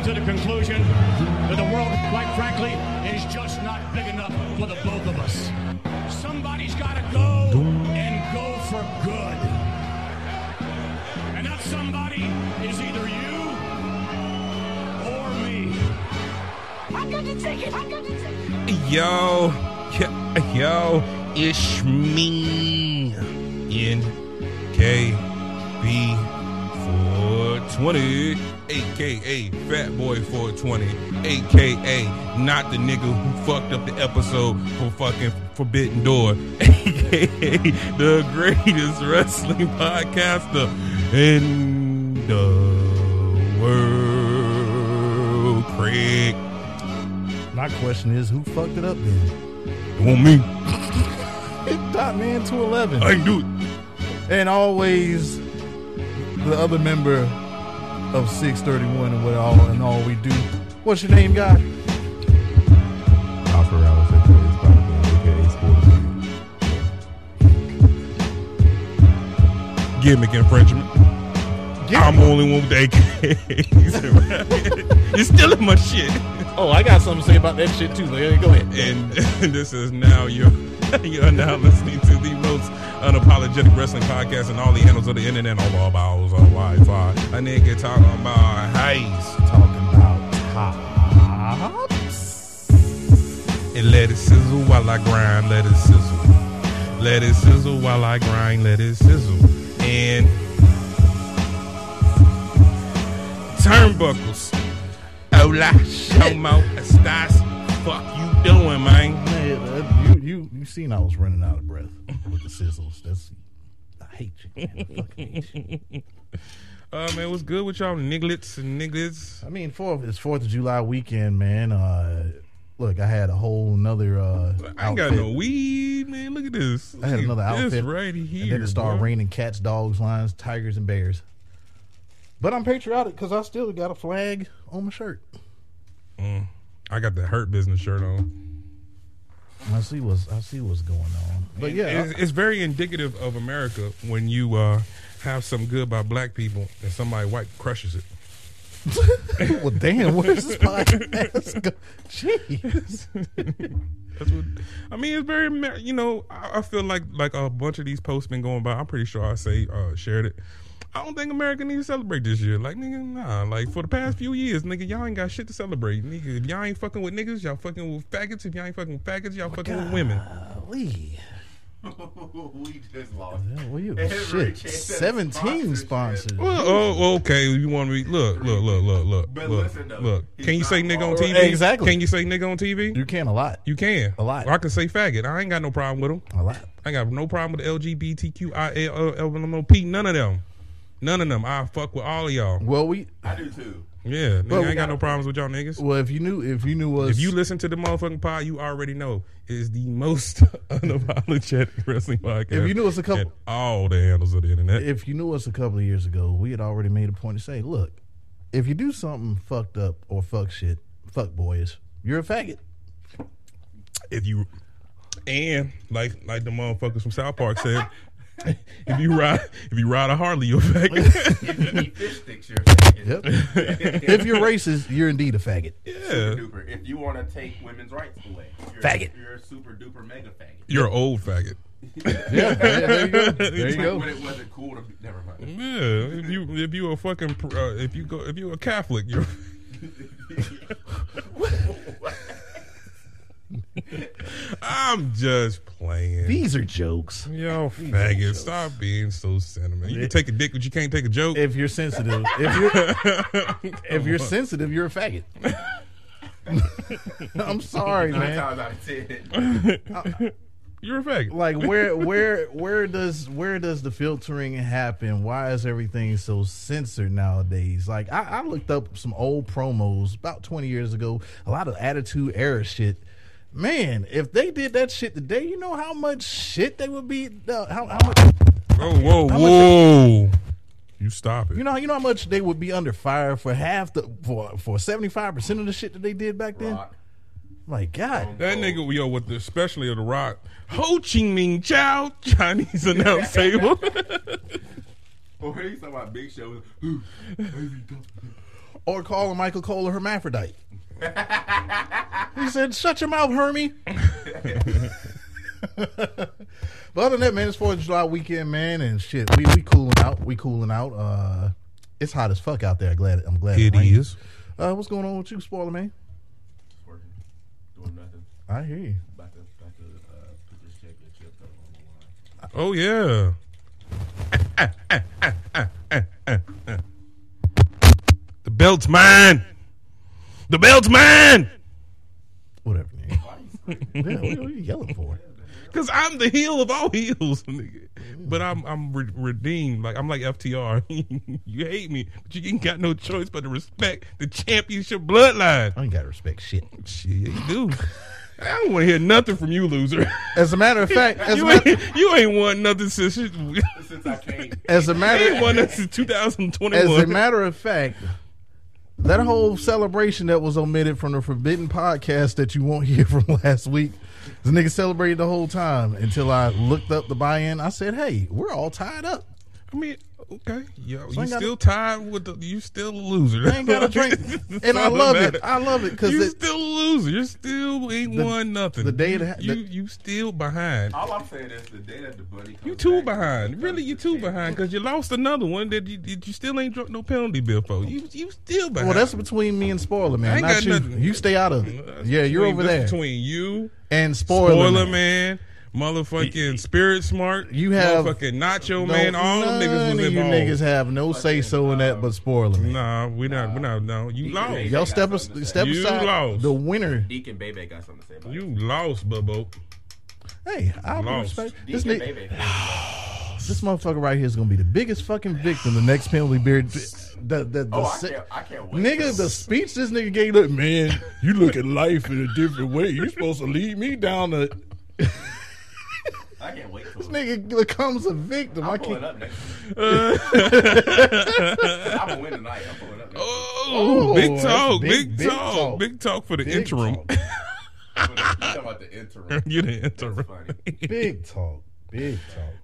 come to the conclusion that the world, quite frankly, is just not big enough for the both of us. Somebody's got to go and go for good. And that somebody is either you or me. I got the ticket. I got the ticket. Yo, yo, yo, it's me, NKB 420, aka Fat Boy 420, aka not the nigga who fucked up the episode for fucking Forbidden Door, aka the greatest wrestling podcaster in the world, Craig. My question is, who fucked it up then? It want me. Dot man two eleven, I ain't do it. and always the other member of six thirty one and what all and all we do. What's your name, guy? Oscar Alice, aka Spider-Man, aka Sports Gimmick infringement. I'm the only one with the AKs. You're stealing my shit. Oh, I got something to say about that shit too. Larry. Go ahead. And, this is now your you're now listening to the most unapologetic wrestling podcast and all the handles of the internet, all our balls on Wi-Fi. A nigga talking about haze. Talking about tops. And let it sizzle while I grind, let it sizzle. Let it sizzle while I grind, let it sizzle. And turnbuckles. Hola, Shomo, Estas. Fuck you doing, man? Man, uh, you you you seen I was running out of breath with the sizzles. That's I hate you. Man. I fucking hate you. Uh, man, what's good with y'all nigglets and niggas? I mean, fourth it's Fourth of July weekend, man. Uh, look, I had a whole another. Uh, I ain't got outfit. no weed, man. Look at this. I had Look another at this outfit right And here. then it started raining cats, dogs, lions, tigers, and bears. But I'm patriotic because I still got a flag on my shirt. I got the hurt business shirt on. I see what's I see what's going on. But yeah, it's, it's very indicative of America when you uh, have some good by black people and somebody white crushes it. Well, damn, where's this podcast? go? Jeez. That's what I mean. It's very, you know. I, I feel like like a bunch of these posts been going by. I'm pretty sure I say uh, shared it. I don't think America needs to celebrate this year. Like nigga, nah. Like for the past few years, nigga, y'all ain't got shit to celebrate. Nigga, if y'all ain't fucking with niggas, y'all fucking with faggots. If y'all ain't fucking with faggots, y'all fucking with women. We. we just lost. Yeah, well, you shit. Seventeen sponsors. Well, oh, oh okay. You want me? Look, look, look, look, look, But look, listen, though, look. he's Can you say not nigga on wrong. TV? Exactly. Can you say nigga on TV? You can a lot. You can. A lot. Or I can say faggot. I ain't got no problem with them. A lot. I ain't got no problem with the LGBTQIA, none of them. None of them. I fuck with all of y'all. Well, we I do too. Yeah, nigga, Well, I ain't got got- no problems with y'all niggas. well if you knew if you knew us If you listen to the motherfucking pod, you already know it is the most unapologetic wrestling podcast. If you knew us a couple- all the handles of the internet. if you knew us a couple of years ago, we had already made a point to say, look, if you do something fucked up or fuck shit, fuck boys, you're a faggot. if you and like like the motherfuckers from South Park said, if you ride if you ride a Harley, you're a faggot. If you eat fish sticks, you're a faggot. Yep. if you're racist, you're indeed a faggot. yeah, Duper. If you want to take women's rights away, you're, Faggot. You're a super duper mega faggot. you're an old faggot. Yeah, there you go. There you go. When it wasn't cool to be, never mind. Yeah, if you if you a fucking uh, if you go if you a Catholic, you're. I'm just playing. These are jokes. Yo, faggot, stop being so sentimental. You can take a dick, but you can't take a joke. If you're sensitive, if you're if you're sensitive, you're a faggot. I'm sorry, Nine man. times out of ten. You're a faggot. Like where where where does where does the filtering happen? Why is everything so censored nowadays? Like I, I looked up some old promos about 20 years ago, a lot of attitude era shit. Man, if they did that shit today, you know how much shit they would be. Uh, how, how much? Whoa, whoa, How much- whoa! You stop it. You know, you know how much they would be under fire for half the for for seventy five percent of the shit that they did back then. Rock. Like God, That nigga, yo, with the especially of the Rock, Ho Chi Minh Chow Chinese announce table. Or when he's talking about Big Show, Or calling Michael Cole a hermaphrodite. He said, "Shut your mouth, Hermie." but other than that, man, it's Fourth of July weekend, man, and shit. We we cooling out. We cooling out. Uh, it's hot as fuck out there. Glad I'm glad It rained. is. Uh, what's going on with you, spoiler man? just working, doing nothing. I hear you. About to, about to uh, put this championship up on the line. Oh yeah. the belt's mine. The belt's mine. Whatever, man. yeah, what, what are you yelling for? Cause I'm the heel of all heels, nigga. But I'm I'm re- redeemed. Like I'm like FTR. you hate me, but you ain't got no choice but to respect the championship bloodline. I ain't got to respect shit. Shit, you do. I don't want to hear nothing from you, loser. As a matter of fact, as a you, matter, ain't, you ain't won nothing since Since I came, as a matter, ain't won nothing since 2021. As a matter of fact, that whole celebration that was omitted from the Forbidden podcast that you won't hear from last week, the nigga celebrated the whole time until I looked up the buy-in. I said, "Hey, we're all tied up. I mean, okay, yo, I you ain't gotta- still tied with the. You still a loser. I ain't got a drink, and I all that love it. I love it because You still a loser. You still ain't The- won nothing. the day you, that- you the- you still behind. all I'm saying is the day that the buddy comes You two back, behind. Really, you two behind because you lost another one that you, that you still ain't drunk no penalty bill for. You you still behind. well, that's between me and Spoiler I Man, ain't not got you. nothing. You stay out of it. That's Yeah, you're over there. between you, And Spoiler, spoiler Man. man, motherfucking spirit smart. You have- motherfucking nacho No, man. All them niggas was of you involved. niggas have no say so in that, but Spoiler Man. Nah, we not. We not. No, you lost. Bebe Y'all got step, something to say. step You aside. lost. The winner. Deacon Bebe got something to say about You it. lost, Bubbo. Hey, I Lost. respect this. Deacon Nigga, Bebe. this motherfucker right here is gonna be the biggest fucking victim. The next penalty beard. The, the, the, Oh, I can't, I can't wait. Nigga, the speech this nigga gave, look, man, you look at life in a different way. You're supposed to lead me down the. I can't wait till This nigga becomes a victim. I I'm pulling can't. up next. Uh. I'm gonna win tonight. I'm pulling up next. Oh, Oh, big talk, big- big, big talk, talk. big talk for the Big interim. talk. You talking about the interim. you the interim. Big talk. Big talk.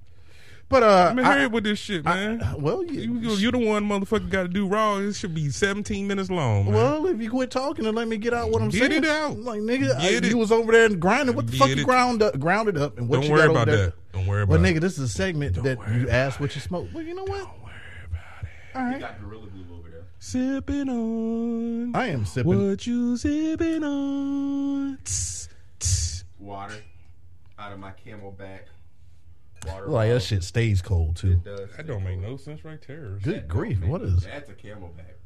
But uh, I mean, I- hurry up with this shit, man. well, you, you, you, are the one motherfucker got to do raw. It should be 17 minutes long. Man. well, if you quit talking and let me get out what I'm Get saying, it out. Like nigga, I, you was over there and grinding. What the Get fuck you ground up, grounded up, and what don't you worry got over about there? that. Don't worry about. Well, nigga, this is a segment that you about ask what you smoke. Well, you know what? Don't worry about it. All You got Gorilla Glue over there. Sipping on. I am sipping. What you sipping on? Tss, tss. Water out of my camelback. Water. Like that shit stays cold too. It does. That don't make no sense right there. Good grief, what is? That's a camelback.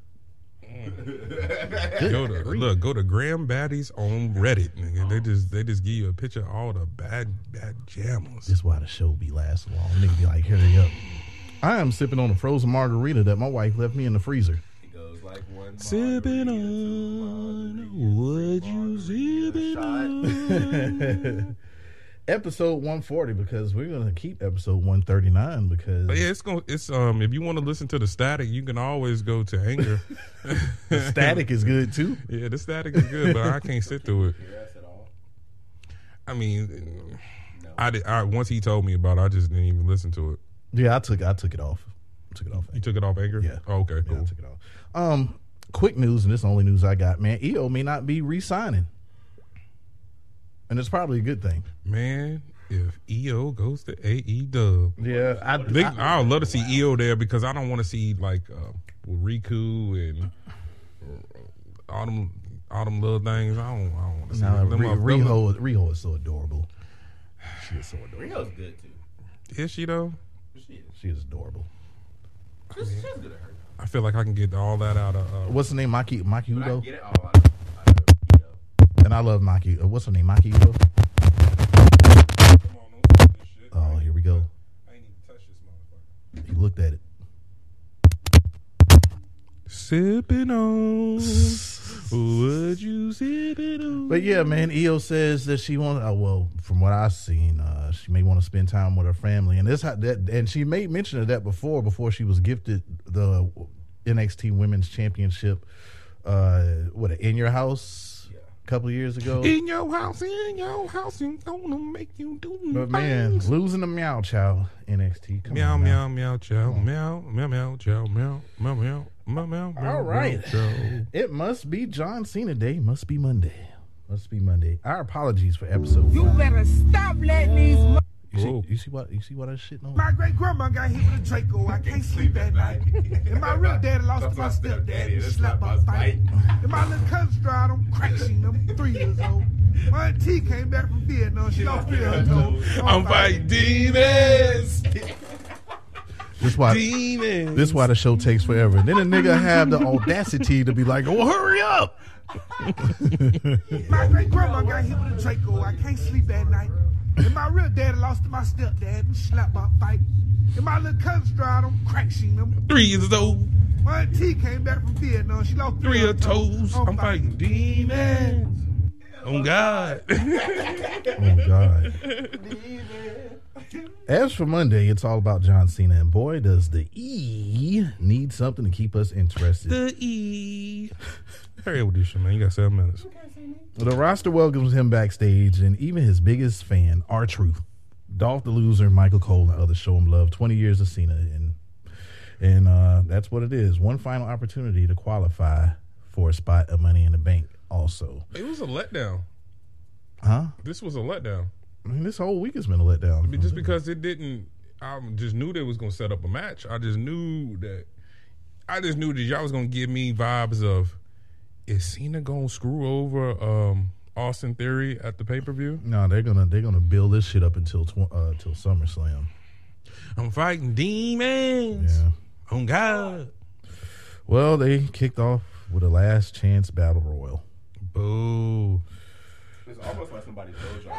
Mm. Go to look, go to Graham Baddies on Reddit, nigga. They oh. just they just give you a picture of all the bad bad jammers. This why the show be lasting long. Nigga be like, hurry up. I am sipping on a frozen margarita that my wife left me in the freezer. It goes like one. Sipping margarita, on two what you margarita, sipping shot. on. Episode 140 because we're gonna keep episode 139 because But yeah, it's going. It's um. If you want to listen to the static, you can always go to Anchor. the static is good too. yeah, the static is good, but I can't sit through it. Hear us at all? I mean, I did. I, once he told me about, it, I just didn't even listen to it. Yeah, I took I took it off. Took it off. You took it off Anchor. Yeah. Oh, okay. Yeah, Cool. I took it off. Um, quick news, and this is the only news I got. Man, Io may not be re-signing, and it's probably a good thing. Man, if Io goes to AE Dub, Yeah, I, They, I- I would love to see Io there because I don't want to see like uh, Riku and uh, all them all them little things. I don't. I don't want to see no, them. Re- Them- Riho, Riho is so adorable. She is so adorable. Rio's good too. Is she though? She is. She is adorable. She's, she's good at her. I feel like I can get all that out of. Uh, What's the name? Maki Maki But I Itoh. And I love Maki. Uh, what's her name? Maki Itoh. Come on, don't this shit. Oh, here we go. I ain't even touch this motherfucker. He looked at it. Sipping on Would you sipping on. But yeah, man, Io says that she wants. Uh, well, from what I've seen, uh, she may want to spend time with her family, and this how- that, and she made mention of that before. Before she was gifted the NXT Women's Championship, uh, what in your house. Couple of years ago. In your house, in your house, you gonna make you do But man, things. losing the meow chow NXT. Come Meow on now. meow meow chow meow meow meow chow meow meow meow meow meow meow. All right. meow. It must be John Cena Day. Must be Monday. Must be Monday. Our apologies for episode. You five. better stop letting these mo- You Whoa. see, you see what? You see what I shitting on? My great grandma got hit with a Draco. I can't sleep at night. And my real daddy lost to my stepdaddy. and Slapped by a fight. And my little cousin dried on crack sheet. I'm three years old. My auntie came back from Vietnam. She lost three of her toes. I'm fighting demons. This why. Demons. This why the show takes forever. Then a nigga have the audacity to be like, "Oh, hurry up!" My great grandma got hit with a Draco. I can't sleep at night. And my real daddy lost to my stepdad and slapped by a fight. And my little cousin dried on crack sheet. I'm Three years old. My auntie came back from Vietnam. She lost Three of of toes. I'm fighting demons. Oh God. Oh God. As for Monday, it's all about John Cena, and boy, does the E need something to keep us interested. the E. Hurry up with this shit, man. You got seven minutes. The roster welcomes him backstage, and even his biggest fan, R Truth, Dolph the Loser, Michael Cole, and others show him love. Twenty years of Cena, and and uh, that's what it is. One final opportunity to qualify for a spot of Money in the Bank. Also, It was a letdown. huh? This was a letdown. I mean, this whole week has been a letdown. I mean, just because it didn't, I just knew they was gonna set up a match. I just knew that. I just knew that y'all was gonna give me vibes of, is Cena gonna screw over um, Austin Theory at the pay per view? no, they're gonna they're gonna build this shit up until tw- uh, till SummerSlam. I'm fighting demons. Yeah. Oh God. Well, they kicked off with a last chance battle royal. Boo. It's almost like somebody told y'all.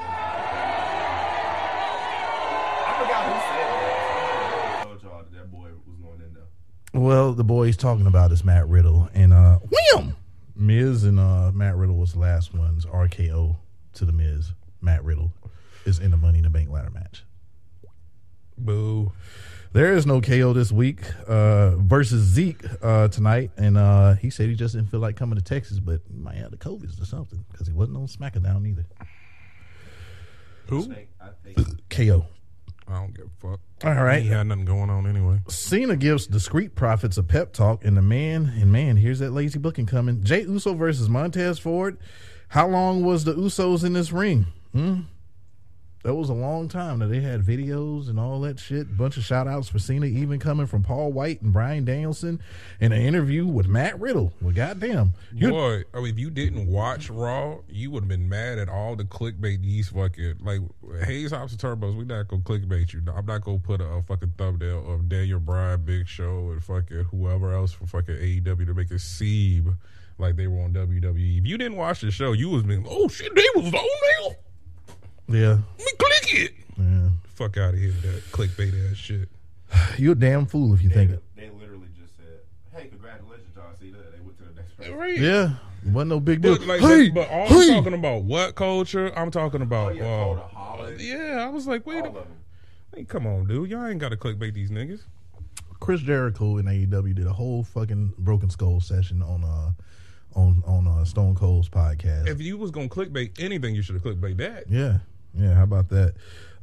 I forgot who said that. Told y'all that that boy was going in there. Well, the boy he's talking about is Matt Riddle, and uh, wham! Miz and uh, Matt Riddle was the last ones. RKO to the Miz. Matt Riddle is in the Money in the Bank ladder match. Boo. There is no KO this week uh, versus Zeke uh, tonight, and uh, he said he just didn't feel like coming to Texas, but he might have the COVID or something because he wasn't on SmackDown either. Who? think, I think KO. I don't give a fuck. All right. He had nothing going on anyway. Cena gives the Street Profits a pep talk, and the man, and man, here's that lazy booking coming. Jey Uso versus Montez Ford. How long was the Usos in this ring? Hmm? That was a long time. Now they had videos and all that shit. Bunch of shout outs for Cena, even coming from Paul White and Bryan Danielson in an interview with Matt Riddle. Well, goddamn. You, Boy, I mean, if you didn't watch Raw, you would have been mad at all the clickbait these fucking like Hayes Hops and Turbos. We not gonna clickbait you. I'm not gonna put a, a fucking thumbnail of Daniel Bryan, Big Show, and fucking whoever else for fucking AEW to make it seem like they were on WWE. If you didn't watch the show, you was being, oh shit, they was on there. Yeah. Let me click it. yeah. Fuck out of here with that clickbait ass shit. You're a damn fool if you think it. they literally just said, "Hey, congratulations, John Cena." They went to the next person. Right. Yeah. Wasn't no big deal. But, like, hey, but, but all hey. I'm talking about what culture? I'm talking about. Oh, yeah, uh, Coda yeah, I was like, wait, a of them. Hey, come on, dude. Y'all ain't got to clickbait these niggas. Chris Jericho in AEW did a whole fucking Broken Skull session on uh on on uh, Stone Cold's podcast. If you was gonna clickbait anything, you should have clickbait that. yeah, yeah. How about that?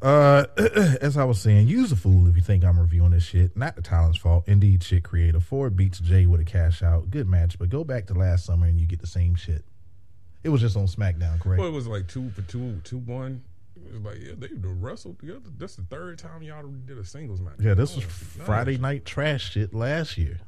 Uh, as I was saying, use a fool if you think I'm reviewing this shit. Not the talent's fault. Indeed, shit creator. Ford beats Jey with a cash out. Good match, but go back to last summer and you get the same shit. It was just on SmackDown, correct? Well, it was like two for two, two one. It was like yeah, they wrestled together. That's the third time y'all did a singles match. Yeah, this was Oh, Friday night trash shit last year.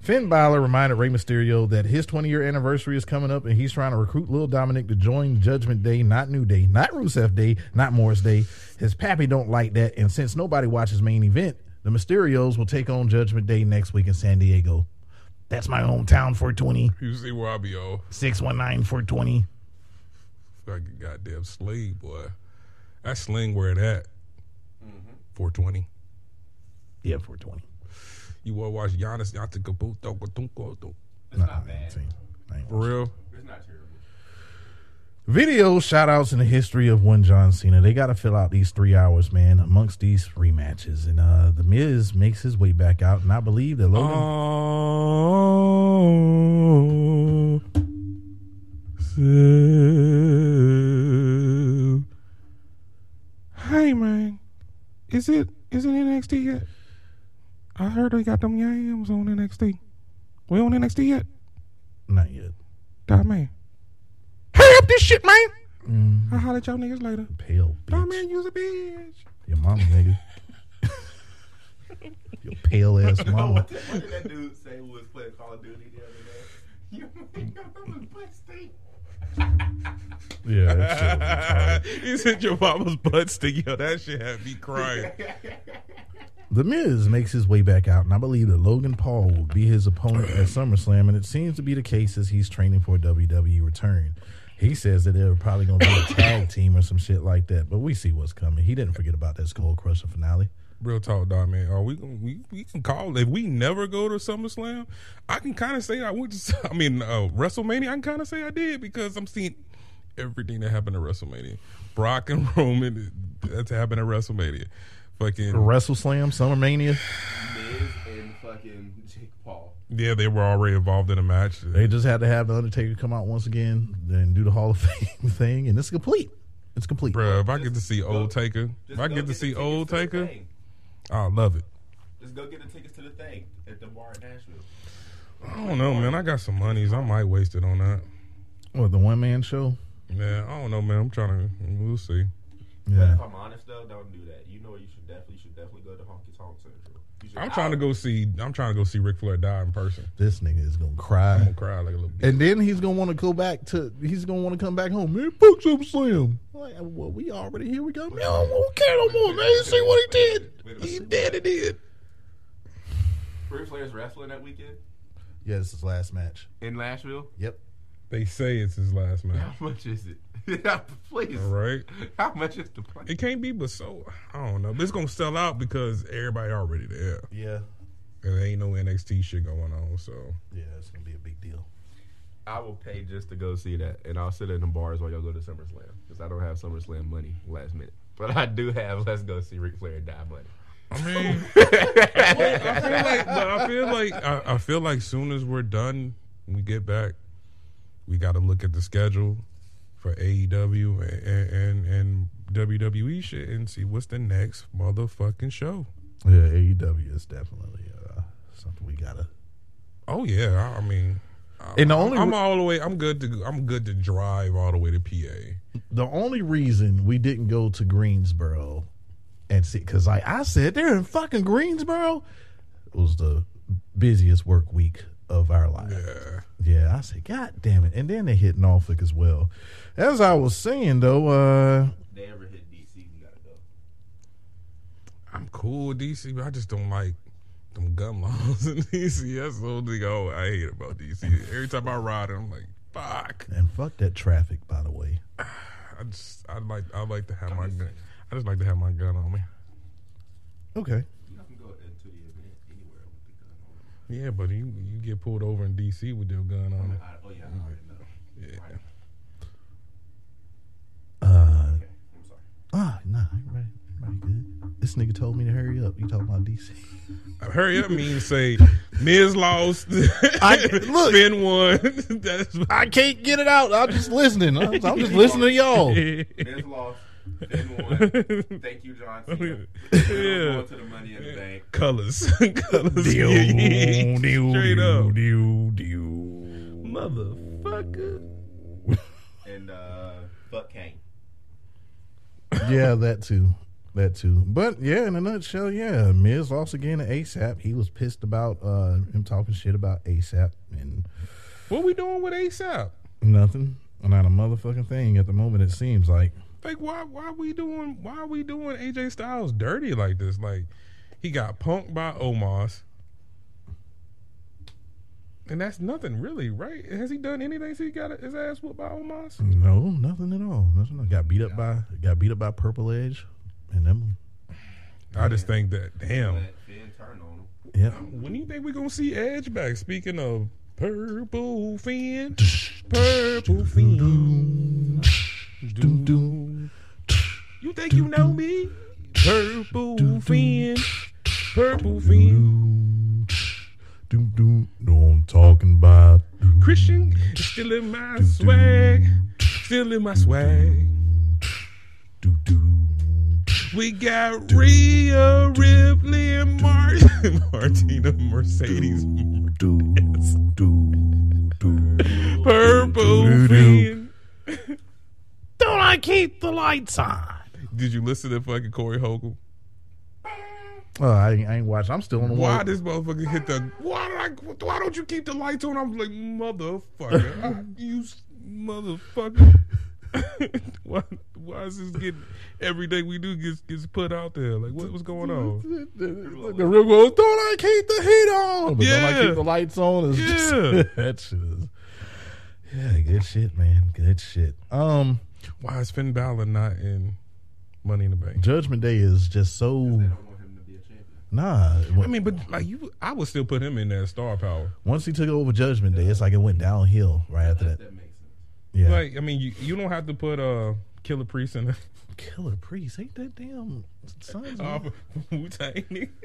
Finn Balor reminded Rey Mysterio that his 20 year anniversary is coming up and he's trying to recruit Lil Dominik to join Judgment Day, not New Day, not Rusev Day, not Morris Day. His pappy don't like that, and since nobody watches main event, the Mysterios will take on Judgment Day next week in San Diego. That's my hometown for 20. You see where I be, oh, 619 for 20. fucking goddamn slave boy. That sling where it at? Four twenty. Yeah, 420. You want to watch Giannis Antetokounmpo? It's not bad. For real? It's not terrible. Video shout outs in the history of one John Cena. They got to fill out these three hours, man, amongst these rematches. And uh The Miz makes his way back out. And I believe that Logan. Oh, hey, man. Is it is it NXT yet? I heard they got them yams on NXT. We on NXT yet? Not yet. God man. Hurry up this shit, man. Mm-hmm. I'll holler at y'all niggas later. Pale God bitch. man, use a bitch. Your mama, nigga. Your pale ass mama. what, did, what did that dude say who was playing Call of Duty the other day? You make your mama's butt stink. Yeah, that shit was retarded. he said your mama's butt sticky. Yo, that shit had me crying. The Miz makes his way back out, and I believe that Logan Paul will be his opponent at SummerSlam, and it seems to be the case as he's training for a WWE return. He says that they're probably going to be a tag team or some shit like that, but we see what's coming. He didn't forget about that Skull Crusher finale. Real talk, dog, man. Are we we we can call if we never go to SummerSlam? I can kind of say I went to. I mean, uh, WrestleMania. I can kind of say I did because I'm seeing everything that happened at WrestleMania. Brock and Roman. That's happened at WrestleMania. Fucking WrestleSlam, SummerMania, Miz and fucking Jake Paul. yeah, they were already involved in a match. they just had to have the Undertaker come out once again and do the Hall of Fame thing, and it's complete. It's complete. Bruh, if I get to see old Taker, if I go get to see old Taker, thing. I love it. Just go get the tickets to the thing at the bar in Nashville. I don't know, man. I got some monies. I might waste it on that. What the one man show? Yeah, I don't know, man. I'm trying to. We'll see. But Yeah, if I'm honest though, don't do that. You know you should definitely you should I'm trying to go see. I'm trying to go see Ric Flair die in person. this nigga is gonna cry. I'm cry. gonna cry like a little. bitch. And then he's gonna want to go back to. He's gonna want to come back home. Man, fuck SummerSlam. Like, well, we already here. We go. Man, I don't care no more. Man, you see what he did? He did. He did. Ric Flair's wrestling that weekend Yeah, this is his last match. in Nashville. Yep. They say it's his last match. How much is it? Please. All right. How much is the price? It can't be, but so I don't know. But it's gonna sell out because everybody already there, Yeah. and there ain't no NXT shit going on. So Yeah, it's gonna be a big deal. I will pay just to go see that, and I'll sit in the bars while y'all go to SummerSlam because I don't have SummerSlam money last minute, but I do have Let's Go See Ric Flair die money. I mean, I feel like, but I feel like, I, I feel like soon as we're done, we get back, we got to look at the schedule for AEW and, and and WWE shit and see what's the next motherfucking show. Yeah, AEW is definitely uh, something we gotta. Oh yeah, I, I mean, And the only I'm all the way. I'm good to. I'm good to drive all the way to PA. the only reason we didn't go to Greensboro and see because like I said, they're in fucking Greensboro. It was the busiest work week of our life. Yeah. Yeah, I said, God damn it. And then they hit Norfolk as well. As I was saying though, uh they ever hit DC, we gotta go. I'm cool with DC, but I just don't like them gun laws in DC. That's the only thing I, I hate about DC. Every time I ride, it, I'm like, fuck. and fuck that traffic by the way. I just, I like, I like to have my gun. I just like to have my gun on me. Okay. You can go into the event anywhere with the gun on. Yeah, but you you get pulled over in DC with your gun on it. I, oh yeah, I already know. Yeah. Right. Uh Okay, I'm sorry. ah nah, everybody, everybody good. This nigga told me to hurry up. You talking about DC. Hurry up means say Miz lost. I- look. Finn one. That's I can't get it out. I'm just listening. I'm, I'm just listening to y'all. Miz lost. Then won. Thank you, John Cena. Yeah. Going to the money in the bank. colors, colors. Dew, dew, Straight up, dew, dew. motherfucker. And uh, fuck Kane. yeah, that too. That too. But yeah, in a nutshell, yeah, Miz lost again to ASAP. He was pissed about uh, him talking shit about ASAP and What we doing with ASAP? nothing. Not a motherfucking thing at the moment. It seems like Like why why we doing why we doing AJ Styles dirty like this? Like he got punked by Omos. And that's nothing really, right? Has he done anything since he got his ass whooped by Omos? no, nothing at all. Nothing. Got beat up by got beat up by Purple Edge, and them. I just think that damn. Let Finn on him. Yeah, When do you think we're gonna see Edge back? Speaking of purple fin, purple fin. doom doom. You think you know me? Purple fin, purple fin. Do do, No, I'm talking about. Christian still in my swag, still in my swag. doom, doom. We got Rhea Ripley and Mar- Martina Mercedes. Do, do, do. Purple Do-do-do. Don't I keep the lights on? Did you listen to fucking Corey Hogan? Oh, I, ain't- I ain't watching. I'm still on the Why one. this motherfucker hit the? Why did I? Why don't you keep the lights on? I'm like motherfucker. I, you motherfucker. why? Why is this getting? Everything we do gets gets put out there. Like what, what's going on? The real goes, don't I keep the heat on? But don't I keep the lights on? It's just- Yeah. that shit is. Yeah, good shit, man. Good shit. Um, Why is Finn Balor not in Money in the Bank? Judgment Day is just so I don't want him to be a champion. nah. I mean, but like you, I would still put him in there, star power. once he took over Judgment Day, it's like it went downhill right after that. That makes sense. Yeah, Like, I mean, you you don't have to put uh Killah Priest in there. Killah Priest ain't that damn sons. off. Wu Tang.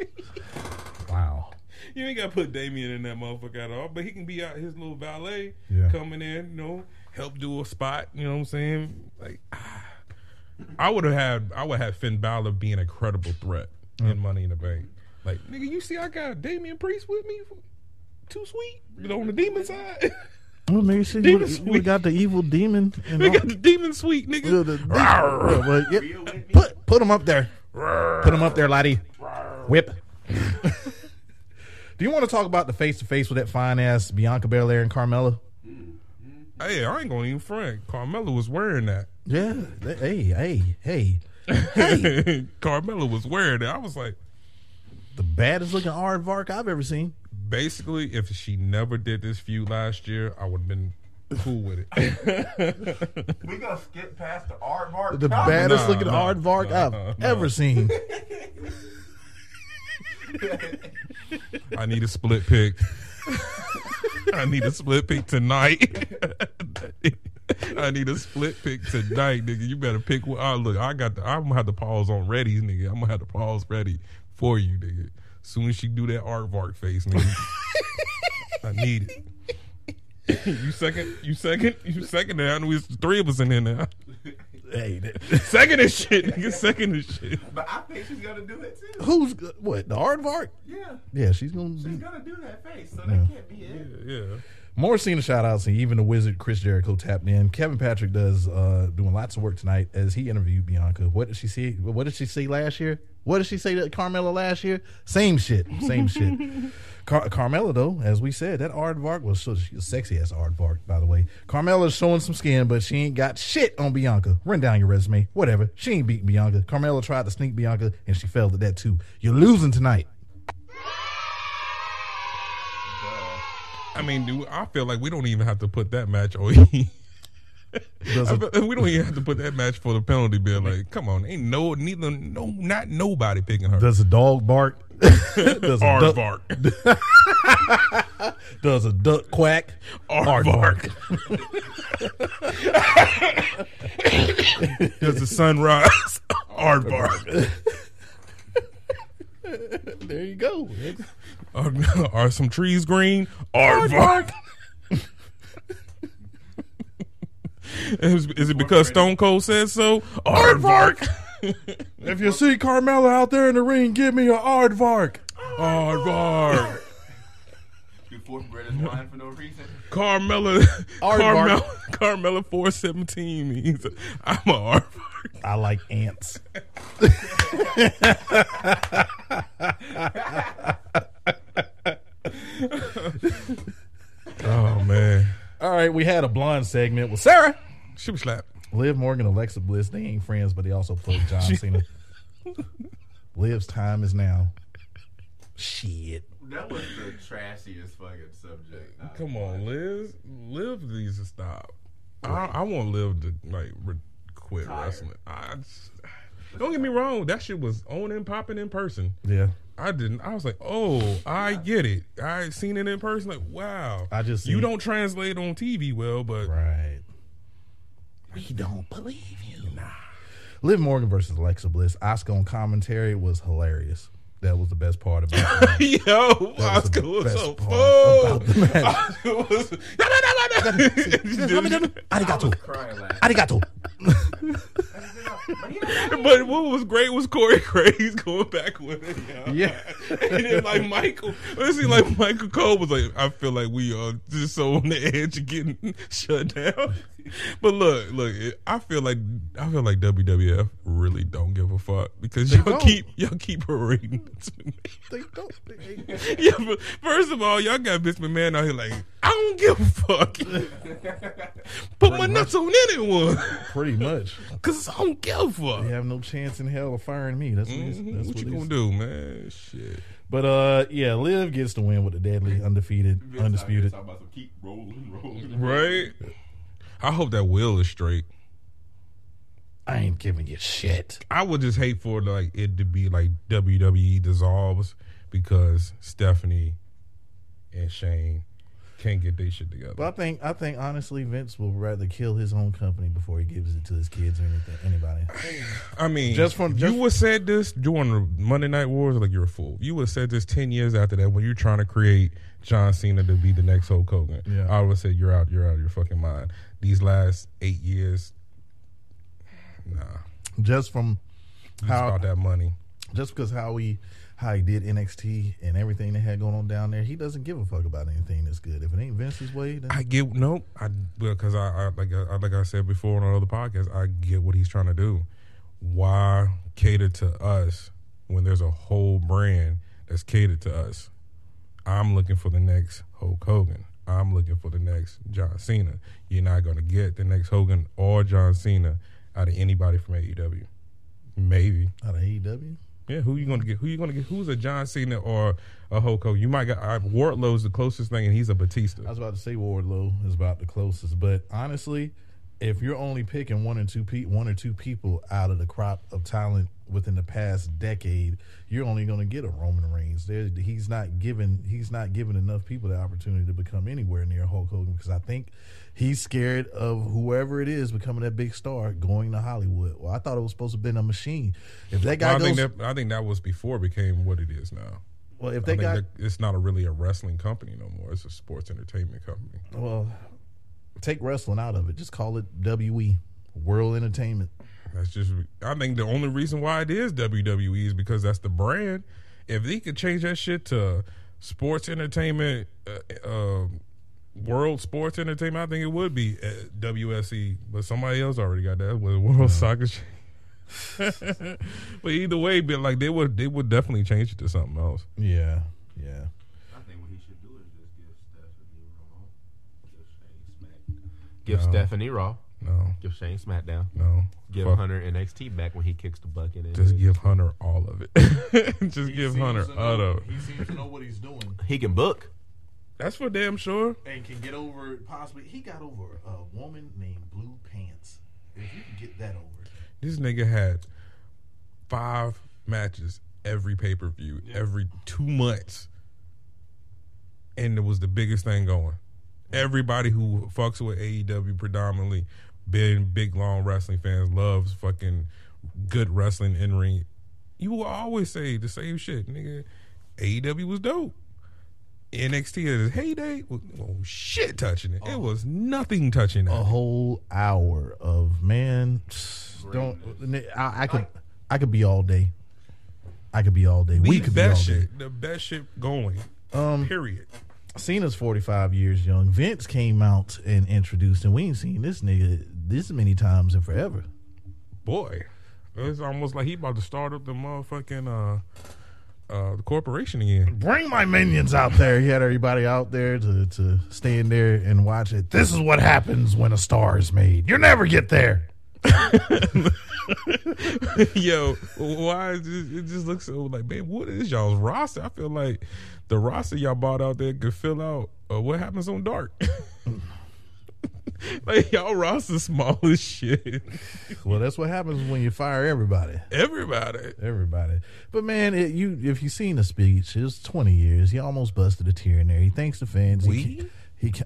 Wow. You ain't got to put Damian in that motherfucker at all, but he can be out his little valet Yeah. coming in, you know, help do a spot. You know what I'm saying? Like, ah. I would have had, I would have Finn Balor being a credible threat in mm. Money in the Bank. Like, nigga, you see, I got Damian Priest with me. Too sweet, you know, on the demon side. Well, maybe she Demon would Sweet. got the evil demon. And we all- got the demon sweet, nigga. the- yeah, well, yeah. Put put him up there. Put him up there, laddie. Whip. Do you want to talk about the face to face with that fine ass Bianca Belair and Carmella? Hey, I ain't gonna even front. Carmella was wearing that. Yeah. Hey, hey, hey. Hey. Carmella was wearing it. I was like, the baddest looking aardvark I've ever seen. basically, if she never did this feud last year, I would have been cool with it. We gonna skip past the aardvark. The baddest Nah, looking nah, aardvark nah, I've nah. ever seen. I need a split pick. I need a split pick tonight. I need a split pick tonight, nigga. You better pick one. Oh, look, I got the. I'm gonna have the pause on ready, nigga. I'm gonna have the pause ready for you, nigga. Soon as she do that aardvark face, nigga, I need it. you second, you second, you second. Now I know it's three of us in here now. hey, that- Second is shit, nigga. Second is shit. But I think she's gonna do it too. who's what? The aardvark? Yeah, Yeah, she's gonna she's be. gonna do that face, so that can't be it. Yeah. More Cena shout outs and even the wizard Chris Jericho tapped in. Kevin Patrick does uh doing lots of work tonight as he interviewed Bianca. What did she see? What did she see last year? What did she say to Carmella last year? Same shit. Same shit. Car- Carmella though, as we said, that aardvark was so a sexy ass aardvark, by the way. Carmella's showing some skin, but she ain't got shit on Bianca. Run down your resume. Whatever. She ain't beating Bianca. Carmella tried to sneak Bianca and she failed at that too. You're losing tonight. I mean, dude, I feel like we don't even have to put that match on. Does I a- feel- we don't even have to put that match for the penalty bill. Like, come on, ain't no neither no not nobody picking her. does a dog bark? does a duck- Aardvark. Does a duck quack? Aardvark. Does the sun rise? Aardvark. There you go. Are, are some trees green? Aardvark. is, is it because Stone Cold says so? Aardvark. If you see Carmella out there in the ring, give me a aardvark. Aardvark. Do fourth greatest line for no reason. Carmella, Aardvark. Carmella, Carmella, four seventeen means I'm a aardvark. I like ants. Oh man, All right, we had a blonde segment with Sarah. she was slap. Liv Morgan, Alexa Bliss, they ain't friends, but they also play John Cena. Liv's time is now. Shit. That was the trashiest fucking subject. Come on, Liz. Liv needs to stop. I, I want Liv to like re- quit Tired. wrestling. I just, don't get me wrong. That shit was on and popping in person. Yeah. I didn't. I was like, oh, I get it. I seen it in person. Like, wow. I just you don't translate on TV well, but Right. We don't believe you. Nah. Liv Morgan versus Alexa Bliss. Oscar on commentary was hilarious. That was the best part about it. yo, was the Oscar was best so part full. about the match. Oscar was. Arigato. Crying laughing. Arigato. But what was great was Corey Graves going back with it. yo. Yeah. and then like Michael, it seemed like Michael Cole was like, I feel like we are just so on the edge of getting shut down. But look, look, I feel like I feel like WWF really don't give a fuck because y'all don't. keep y'all keep parading. Vince McMahon. They don't. They- Yeah, but first of all, y'all got Vince McMahon out here like, I don't give a fuck. Put my nuts on anyone. Pretty much. Cause I don't give a fuck. They have no chance in hell of firing me. That's what, he's, Mhm. that's what you he's- gonna do, man? Shit. But uh, yeah, Liv gets the win with the deadly, undefeated, undisputed. Talking about some keep rolling, rolling, Right? I hope that will is straight. I ain't giving you shit. I would just hate for like it to be like WWE dissolves because Stephanie and Shane can't get their shit together. But I think, I think honestly, Vince will rather kill his own company before he gives it to his kids or anything, anybody. I mean, Just from- just- you would said this during the Monday Night Wars, like you're a fool. You would said this ten years after that when you're trying to create John Cena to be the next Hulk Hogan. Yeah. I would say you're out, you're out of your fucking mind. These last eight years, nah, Just from it's how, about that money. just because how he, how he did NXT and everything they had going on down there, he doesn't give a fuck about anything that's good. If it ain't Vince's way, then I get nope. I because I, I like I, like I said before on another podcast, I get what he's trying to do. Why cater to us when there's a whole brand that's catered to us? I'm looking for the next Hulk Hogan. I'm looking for the next John Cena. You're not gonna get the next Hogan or John Cena out of anybody from AEW. Maybe. out of AEW. Yeah, who you gonna get? Who you gonna get? Who's a John Cena or a Hulk Hogan? You might get uh, Wardlow's the closest thing, and he's a Batista. I was about to say Wardlow is about the closest, but honestly, if you're only picking one or two pe- one or two people out of the crop of talent within the past decade, you're only going to get a Roman Reigns. There, he's not given he's not giving enough people the opportunity to become anywhere near Hulk Hogan because I think he's scared of whoever it is becoming that big star going to Hollywood. Well, I thought it was supposed to have been a machine. If that guy I goes, think that I think that was before it became what it is now. well, if I that think guy, that it's not a really a wrestling company no more. It's a sports entertainment company. well, take wrestling out of it. Just call it WE, World Entertainment. That's just. I think the only reason why it is WWE is because that's the brand. If they could change that shit to sports entertainment, uh, uh, world sports entertainment, I think it would be uh, WSE. But somebody else already got that with World Soccer. but either way, but like they would, they would definitely change it to something else. Yeah, yeah. I think what he should do is just give Stephanie Raw, give Shane Smack, give No. Stephanie Raw, No, give Shane SmackDown, no. give Fuck. Hunter NXT back when he kicks the bucket. And Just give Hunter all of it. Just give Hunter all of it. He seems to know what he's doing He can book. That's for damn sure. and can get over possibly. He got over a woman named Blue Pants. If you can get that over, This nigga had five matches every pay per view, every two months. And it was the biggest thing going. Everybody who fucks with AEW predominantly, being big long wrestling fans, loves fucking good wrestling in ring. You will always say the same shit, nigga. AEW was dope. NXT at its heyday oh, shit touching it. It was nothing touching that. a whole hour of man. Don't I, I could I could be all day. I could be all day. we could be all best day. shit, the best shit going. Um, period. Cena's 45 years young. Vince came out and introduced, and we ain't seen this nigga this many times in forever. Boy, it's almost like he about to start up the motherfucking uh, uh, the corporation again. Bring my minions out there. He had everybody out there to, to stand there and watch it. This is what happens when a star is made. You never get there. Yo, why is this, it just looks so like, man, what is y'all's roster? I feel like the roster y'all bought out there could fill out uh, what happens on Dark. like y'all roster small as shit. Well, that's what happens when you fire everybody. Everybody. Everybody. But man, it, you if you seen the speech, it was 20 years. He almost busted a tear in there. He thanks the fans. We? He, he, ca-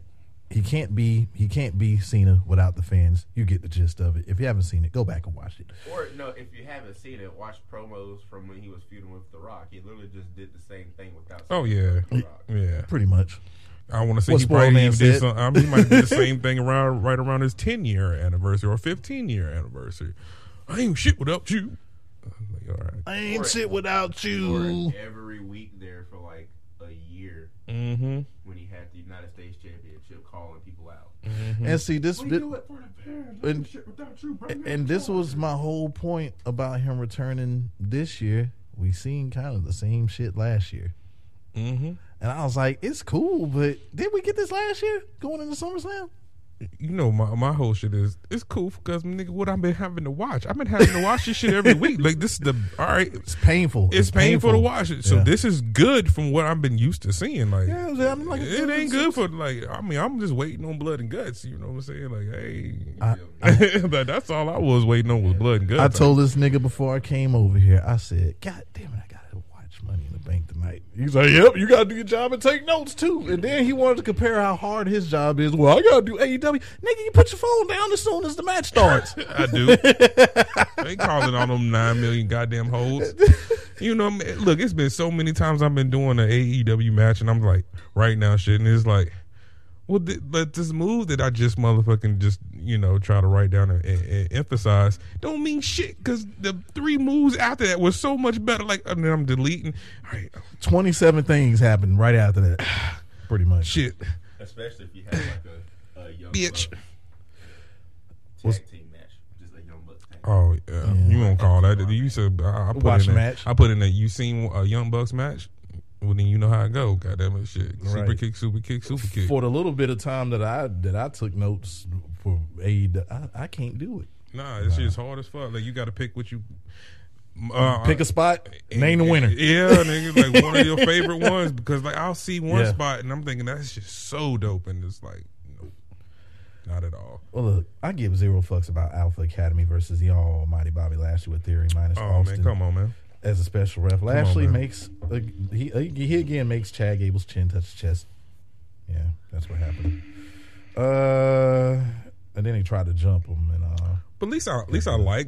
he can't be he can't be Cena without the fans. You get the gist of it. If you haven't seen it, go back and watch it. Or no, if you haven't seen it, watch promos from when he was feuding with The Rock. He literally just did the same thing without. Oh saying yeah, The Rock. yeah. Pretty much. I want to say What he Spoiled probably even did said. some. I mean, he might do the same thing around right around his ten year anniversary or fifteen year anniversary. I ain't shit without you. I'm like, all right. I ain't shit without you. every week there for like a year Mm-hmm. when he had the United States Championship, calling people out. And see this We bit, do it for the parents. and- you, and this was my whole point about him returning this year. We seen kind of the same shit last year. Mm-hmm. And I was like, it's cool, but did we get this last year going into SummerSlam? You know, my my whole shit is it's cool because nigga, what I've been having to watch. I've been having to watch this shit every week. Like this is the all right. It's painful. It's painful, to watch it. So Yeah. this is good from what I've been used to seeing. Like Yeah, I mean, like, it ain't good for like. I mean, I'm just waiting on blood and guts. You know what I'm saying? Like, hey, I, But that's all I was waiting on was blood and guts. I told this nigga before I came over here, I said, God damn it, I gotta watch Money He's like, Yep, you gotta do your job and take notes too. And then he wanted to compare how hard his job is. Well, I gotta do AEW. Nigga, you put your phone down as soon as the match starts. I do. they calling on them nine million goddamn hoes. You know, man, look, it's been so many times I've been doing an AEW match, and I'm like, right now, shit, and it's like, well, th- but this move that I just motherfucking just you know try to write down and, and, and emphasize don't mean shit because the three moves after that was so much better. Like, and then I'm deleting. All right, 27 things happened right after that. Pretty much. shit, Especially if you had like a, a young bitch. Buck tag team match, just a young bucks tag. Oh yeah, you won't call that. You said I, I put Watch in the that, match. I put in that. You seen a Young Bucks match? Well, then you know how it go. Goddamn it, shit. Super Right. kick, super kick, super kick. For the little bit of time that I that I took notes for aid, I, I can't do it. Nah, this shit's hard as fuck. Like you got to pick what you uh, Pick a spot, name the winner. Yeah, nigga, like one of your favorite ones because like I'll see one Yeah. spot and I'm thinking that's just so dope, and it's like, nope, not at all. Well, look, I give zero fucks about Alpha Academy versus the Almighty Bobby Lashley with Theory minus Oh Austin man, come on, man. As a special ref. Lashley man. makes uh, he uh, he again makes Chad Gable's chin touch his chest. Yeah, that's what happened. Uh, and then he tried to jump him, and uh, But at least I, at least I like,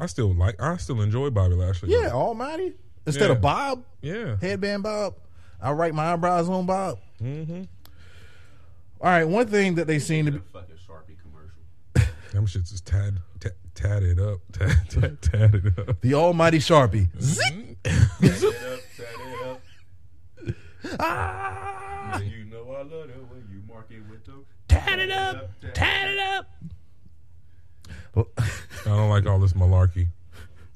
I still like, I still enjoy Bobby Lashley. yeah, Almighty instead Yeah. of Bob yeah. headband Bob. I write my eyebrows on Bob. Mm-hmm. All right, one thing that they seem to be. Fucking Sharpie commercial. Them shits is tad, tad, tatted up, tad, tad, tatted up. The Almighty Sharpie. Mm-hmm. Tat it up, tat it up. Ah! You know I love it when you mark it with the Tat it up, tat it up. Well, I don't like all this malarkey.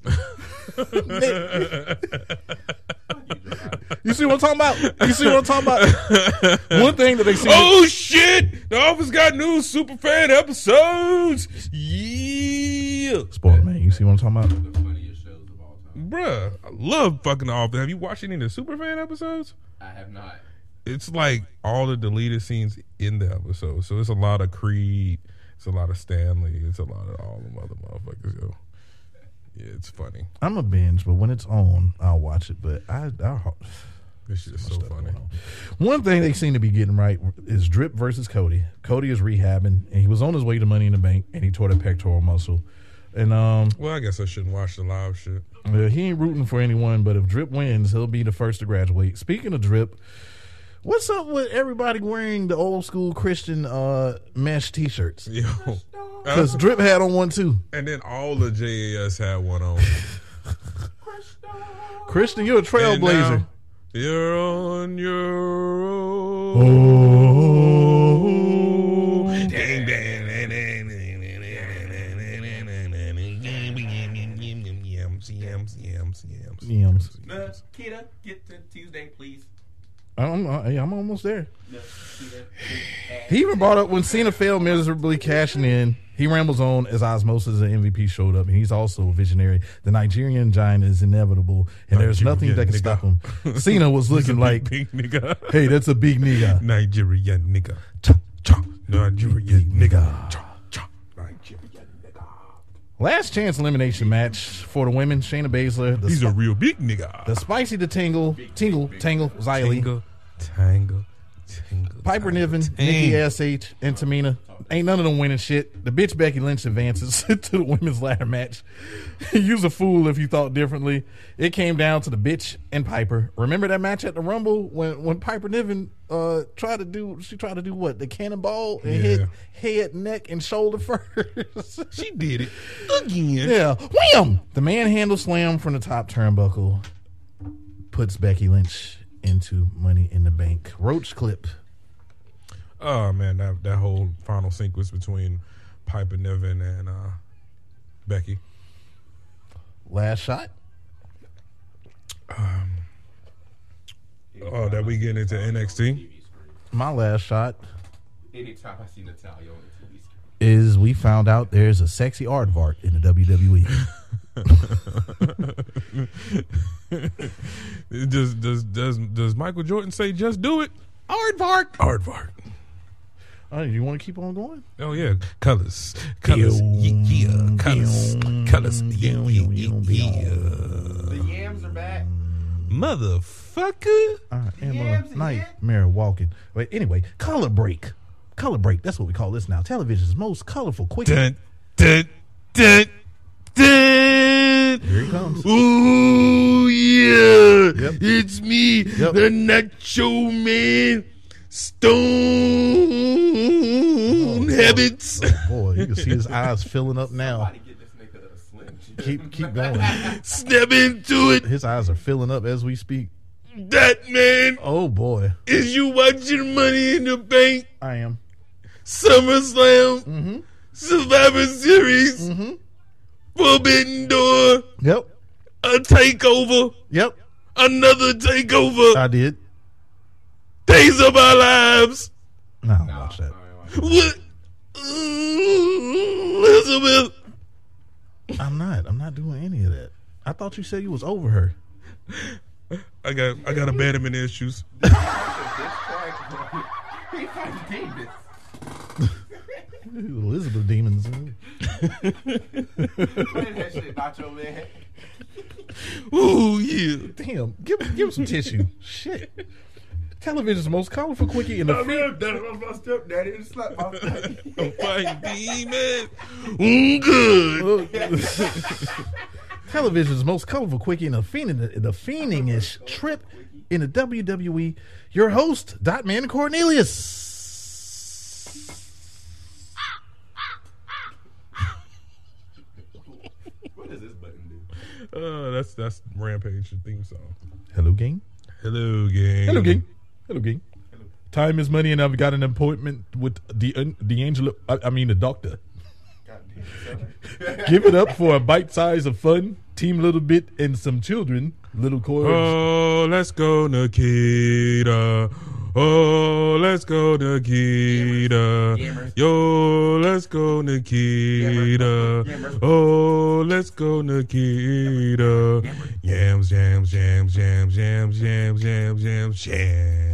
you see what I'm talking about? You see what I'm talking about? One thing that they seem. Oh shit! The Office got new super fan episodes. Yeah, Spoiler, man. You see what I'm talking about? the funniest shows of all time. bruh, I love fucking The Office. Have you watched any of the super fan episodes? I have not. It's like all the deleted scenes in the episode. So it's a lot of Creed. It's a lot of Stanley. It's a lot of all them other motherfuckers. Yo. Yeah, it's funny. I'm a binge, but when it's on, I'll watch it. But I, I This is so funny. One thing they seem to be getting right is Drip versus Cody. Cody is rehabbing, and he was on his way to Money in the Bank, and he tore the pectoral muscle. And um, Well, I guess I shouldn't watch the live shit. well, he ain't rooting for anyone, but if Drip wins, he'll be the first to graduate. Speaking of Drip, what's up with everybody wearing the old school Christian uh, mesh T-shirts? Yo. Because Drip had on one too. And then all the JAS had one on. Christian, you're a trailblazer. You're on your own. Oh. Dang, dang. Yams, yams, yams, yams. Nikita, get to Tuesday, please. I'm, I, am i am almost there. No. He even brought up when Cena failed miserably cashing in. He rambles on as Osmosis and MVP showed up, and he's also a visionary. The Nigerian giant is inevitable, and there's nothing that can Nigerian stop him. Cena was looking like, Big nigga. hey, that's a big nigga. Nigerian nigga. Cha, cha. Nigerian nigga. Cha, cha. Nigerian nigga. Last chance elimination match for the women: Shayna Baszler, the, He's a real big nigga. the spicy, the tingle, tingle, tangle, Xia Li, Tangle, tangle, tangle. Piper Niven, Nikki Ash, and Tamina. Ain't none of them winning shit. The bitch Becky Lynch advances to the women's ladder match. Use a fool if you thought differently. It came down to the bitch and Piper. Remember that match at the Rumble when when Piper Niven uh tried to do she tried to do what the cannonball and hit head, neck, and shoulder first. She did it again. yeah, wham! The manhandle slam from the top turnbuckle puts Becky Lynch into Money in the Bank. Roach clip. Oh man, that that whole final sequence between Piper Niven and uh, Becky. Last shot. Oh, that we get into NXT. My last shot Anytime I see Natalya on the TV screen. is we found out there's a sexy aardvark in the WWE. Does does does does Michael Jordan say just do it? Aardvark. Aardvark. Oh, you want to keep on going? Oh yeah, colors, colors, yeah, yeah, colors, colors, yeah, yeah, yeah, yeah. The yams are back. motherfucker. I am a nightmare walking. But anyway, color break. Color break. That's what we call this now. Television's most colorful, quick. Dun, dun, dun, dun. Here he comes. Ooh yeah, Yep. it's me, Yep. the Nacho Man, Stone Habits. Boy, you can see his eyes filling up now. Somebody get this nigga a slim. Keep keep going. Step into it, His eyes are filling up as we speak. that man. Oh boy, Is you watching Money in the Bank, I am. SummerSlam, Mm-hmm. Survivor Series, Forbidden Door, Yep. a takeover, Yep. another takeover, I did. Days of Our Lives. No, I don't watch that. What? Mm, Elizabeth. I'm not. I'm not doing any of that. I thought you said you was over her. I got I got abandonment issues. He fights demons. Elizabeth demons. What is that shit, Nacho Man? Ooh yeah. Damn. Give give him some tissue. Shit. Television's most colorful quickie in the I field. mean, that was my stepdaddy and slapped my face. I'm fighting demons. Mm, good. Television's most colorful quickie in the fiending, the fiending-ish trip in the WWE. Your host, Dot Man Cornelius. what does this button do? Uh, that's that's Rampage theme song. Hello, gang. Hello, gang. Hello, gang. Hello, gang. Time is money, and I've got an appointment with the uh, the angel. I, I mean, the doctor. Give it up for a bite size of fun, team little bit, and some children. Little chords. Oh, let's go, Nikita. Oh, let's go, Nikita. Gamers. Yo, let's go, Nikita. Gamers. Oh, let's go, Nikita. Yams, yams, yams, yams, yams, yams, yams, yams, yams.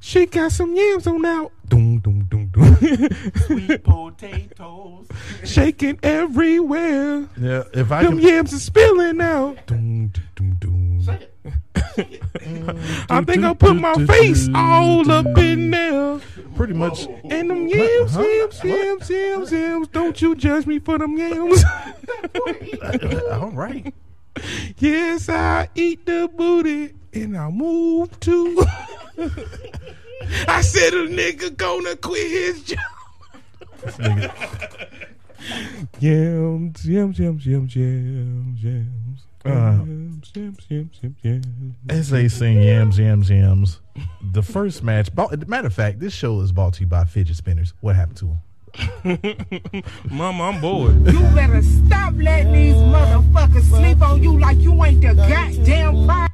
She got some yams on out. Doom, doom. Sweet potatoes. Shaking everywhere. yeah, if I Them can, yams are spilling out. Doom, doom, doom. Shake it. I think I put my face all up in there. pretty much. And them yams, Huh? yams, yams, yams, yams. Don't you judge me for them yams. All right. yes, I eat the booty and I move too. I said a nigga gonna quit his job. Yams, yams, yams, yams, yams, yams. Uh. Yams, yams, yams, yams, yams. As they sing yams, yams, yams. The first match. Matter of fact, this show is brought to you by fidget spinners. What happened to them? Mama, I'm bored. You better stop letting these motherfuckers sleep on you like you ain't the goddamn prize.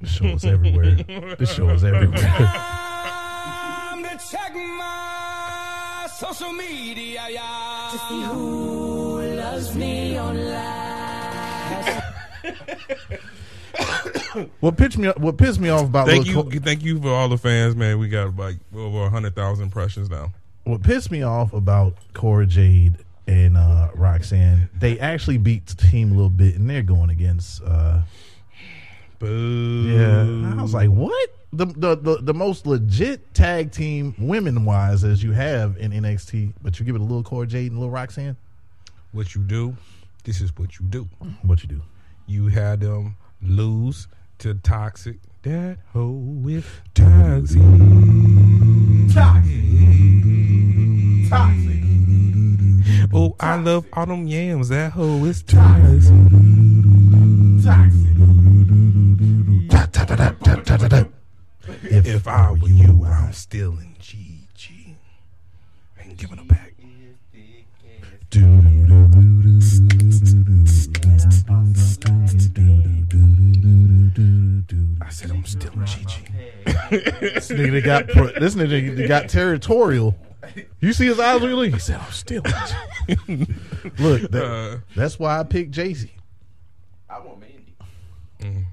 This show is everywhere. this show is everywhere. Time to check my social media, yeah. To see who loves me online. what pissed me what pissed me off about Thank Lil you, Co- thank you for all the fans, man. We got like over hundred thousand impressions now. what pissed me off about Cora Jade and uh, Roxanne. They actually beat the team a little bit, and they're going against. Uh, Boo. yeah, I was like, what? The, the the the most legit tag team women wise as you have in NXT, but you give it a little Cora Jade and a little Roxanne. What you do? This is what you do. What you do? You had them lose to toxic. That hoe with toxic. Toxic. Toxic. Oh, I love all them yams. That hoe is. Toxic. If, If I were you, I'm still in GG. Ain't giving it back. I said I'm still in GG. this nigga got this nigga got territorial. You see his eyes really? He said, "I'm still." Look, that, Uh, that's why I picked Jay-Z. I want Mandy.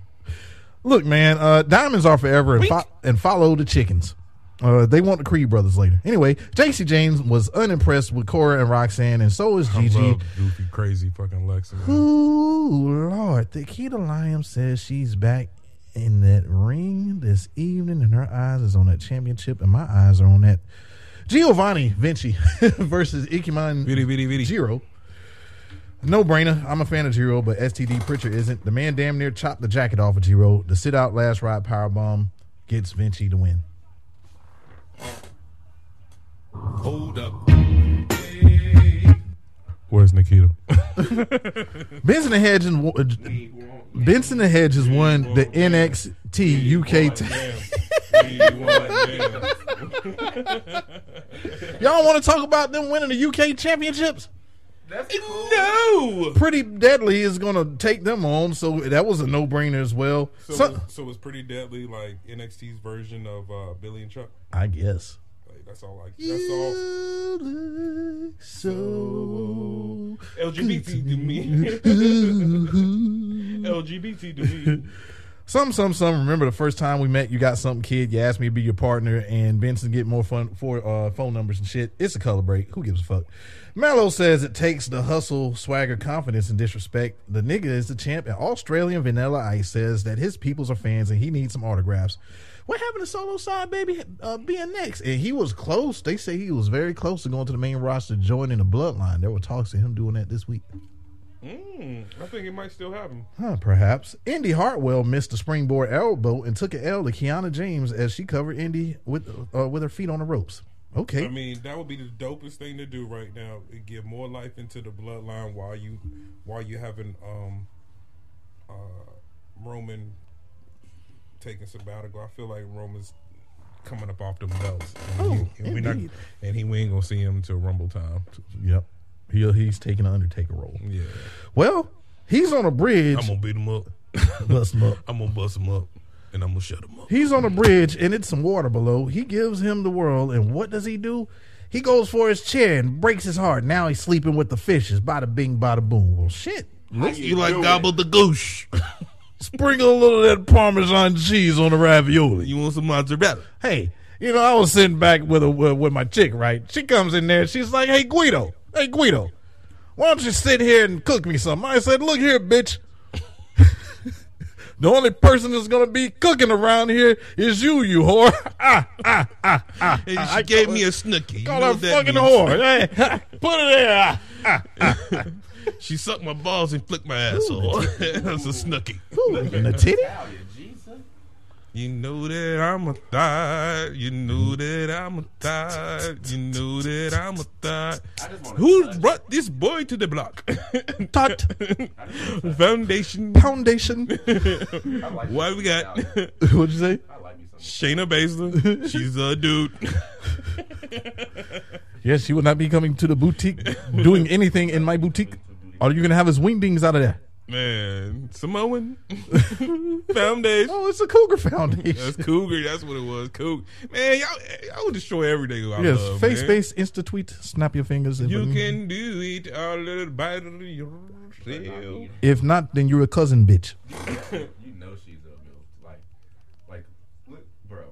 Look, man, uh, diamonds are forever, and, fo- and follow the chickens. Uh, they want the Creed brothers later. Anyway, Jacy Jayne was unimpressed with Cora and Roxanne, and so is I Gigi. love goofy, crazy fucking Lex. man. Ooh, Lord. The Keita Lyam says she's back in that ring this evening, and her eyes is on that championship, and my eyes are on that Giovanni Vinci versus Ikemen vitty, vitty. Jiro. No brainer. I'm a fan of Jiro, but STD Pritchard isn't. The man damn near chopped the jacket off of Jiro. The sit out last ride power bomb gets Vinci to win. Hold up. Where's Nikita? Benson the Hedge and Hedges, Benson and Hedges won the NXT UK. Y'all want to talk about them winning the UK championships? No. Pretty Deadly is going to take them on, so that was a no brainer as well. So, So, so it's pretty deadly, like NXT's version of uh, Billy and Chuck. I guess. Like, that's all. Like that's all. You look so LGBT to me. LGBT to me. Some, some, some. Remember the first time we met? You got something, kid. You asked me to be your partner, and Benson get more fun for uh, phone numbers and shit. It's a color break. Who gives a fuck? Melo says it takes the hustle, swagger, confidence, and disrespect. The nigga is the champ, and Australian Vanilla Ice says that his peoples are fans and he needs some autographs. What happened to Solo Side Baby uh, being next? And he was close. They say he was very close to going to the main roster, joining the Bloodline. There were talks of him doing that this week. Mm, I think it might still happen. Huh, perhaps. Indi Hartwell missed the springboard elbow and took an L to Kiana James as she covered Indi with uh, with her feet on the ropes. Okay. I mean, that would be the dopest thing to do right now. It give more life into the bloodline while you while you having um uh Roman taking sabbatical. I feel like Roman's coming up off the belts. And, Oh, he, and we not and he we ain't gonna see him until Rumble time. Yep. He, he's taking an Undertaker role. Yeah. Well, he's on a bridge. I'm gonna beat him up. Bust him up. I'm gonna bust him up and I'm gonna shut him up. He's on a bridge and it's some water below. He gives him the world, and what does he do? He goes for his chair and breaks his heart. Now he's sleeping with the fishes. Bada bing, bada boom. Well, shit. You like gobble the goose. Sprinkle a little of that Parmesan cheese on the ravioli. You want some mozzarella? hey, you know, I was sitting back with a, with, with my chick, right? She comes in there. She's like, "Hey, Guido, hey Guido, why don't you sit here and cook me something?" I said, "Look here, bitch. the only person that's gonna be cooking around here is you, you whore." ah, ah, ah, ah. And ah. she I gave me her- a snooky. You Call her fucking means. whore. Hey, put it there. Ah. She sucked my balls and flicked my asshole. That's a snooky. Ooh, and the titty. You know that I'm a thot. You know that I'm a thot. You know that I'm a thot. Who brought this boy to the block? Tot Foundation. foundation. What we got? What'd you say? Shayna Baszler. She's a dude. Yes, she will not be coming to the boutique doing anything in my boutique. Are you gonna have his wingdings out of there? Man, Samoan Foundation. Oh, it's a Cougar Foundation. That's Cougar. That's what it was. Cougar. Man, y'all, y'all would destroy everything. I yes, love, face man. based insta tweet. Snap your fingers. and- You can do it a little by yourself. If not, then you're a cousin bitch. You know she's a milf. Like, like, look, bro.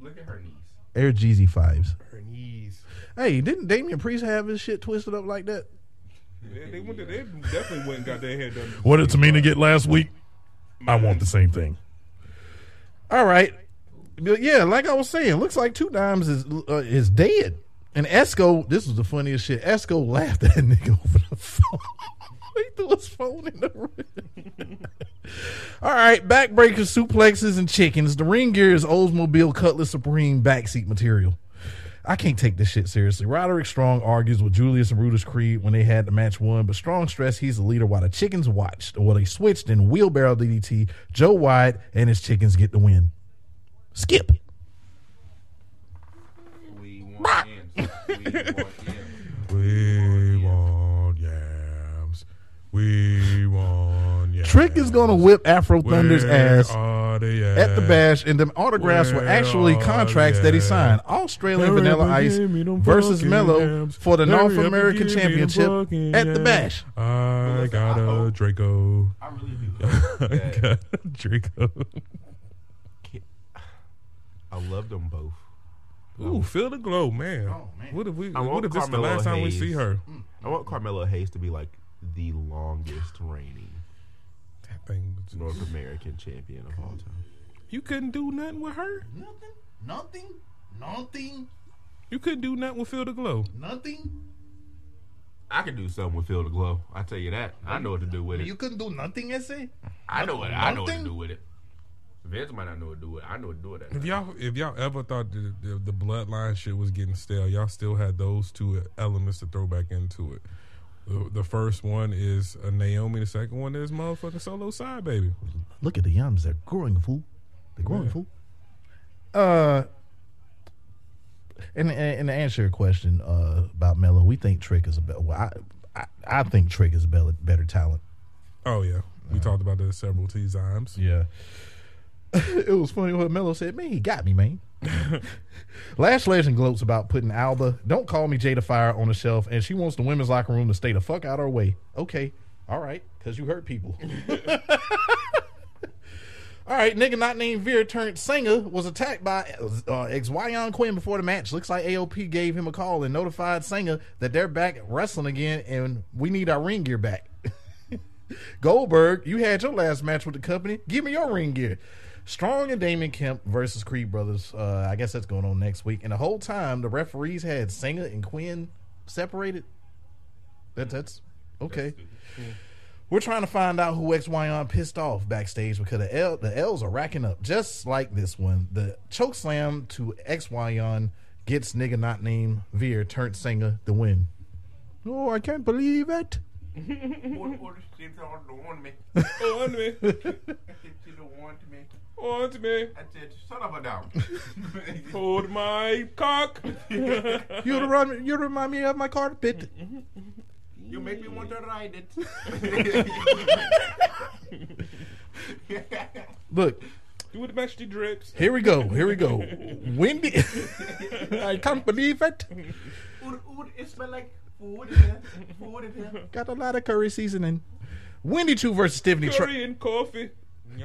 Look at her knees. Air Jeezy fives. Her knees. Hey, didn't Damian Priest have his shit twisted up like that? They, went to, they definitely went and got their hair done. What did Tamina get last week? I want the same thing. All right. But yeah, like I was saying, looks like Two Dimes is uh, is dead. And Esco, this was the funniest shit. Esco laughed at that nigga over the phone. he threw his phone in the ring. All right, backbreakers, suplexes, and chickens. The ring gear is Oldsmobile Cutlass Supreme backseat material. I can't take this shit seriously. Roderick Strong argues with Julius and Brutus Creed when they had the match won, but Strong stressed he's the leader while the chickens watched. Or they switched in wheelbarrow DDT. Joe Wyatt and his chickens get the win. Skip. We want yams. We want yams. We want yams. We want yams. Trick is gonna whip Afro Thunder's ass are they at the bash, and them autographs were actually contracts that he signed. Australian Hurry Vanilla Ice me versus fucking Melo for the Hurry North American give me them Championship at the bash. I got a Draco. I really do I got a Draco. I love them both. Ooh, feel the glow, man. Oh, man. What if we? I want What if this is the Carmelo last time we see her? Mm. I want Carmelo Hayes to be like the longest reigning That thing. North American champion of all time. You couldn't do nothing with her. Nothing, nothing, nothing, You couldn't do nothing with feel the glow. nothing. I could do something with Phil the Glow. I tell you that. I know what to do with it. You couldn't do nothing, essay. I know what I know what to do with it. Vince might not know what to do with it. I know what to do with it. If y'all, if y'all ever thought the, the the bloodline shit was getting stale, y'all still had those two elements to throw back into it. The, the first one is a Naomi. The second one is motherfucking solo side baby. Look at the yams; they're growing, fool. They're growing, fool. Uh, and, and and to answer your question uh, about Melo, we think Trick is a better. Well, I, I I think Trick is a better, better talent. Oh yeah, we talked about that several times. Yeah. it was funny what Melo said. Man, he got me, man. Lash Legend gloats about putting Alba, don't call me Jada Fire, on the shelf, and she wants the women's locker room to stay the fuck out of her way. Okay, all right, because you hurt people. all right, nigga not named Veer turned Sanga was attacked by uh, Xyon Quinn before the match. Looks like AOP gave him a call and notified Sanga that they're back wrestling again and we need our ring gear back. Goldberg, you had your last match with the company. Give me your ring gear. Strong and Damon Kemp versus Creed Brothers. Uh, I guess that's going on next week. And the whole time, the referees had Sanga and Quinn separated. That, that's okay. We're trying to find out who XYon pissed off backstage because the L, the L's are racking up, just like this one. The choke slam to XYon gets nigga not named Veer turned Sanga the win. Oh, I can't believe it. On me, on me, Son of a down. hold my cock. You remind, you remind me of my carpet. You make me want to ride it. Look, Do it, match the drips. here we go. Here we go. Wendy, I can't believe it. it smell like food in here. Food in here. Got a lot of curry seasoning. Wendy Choo versus Tiffany. Tra- Curry and coffee.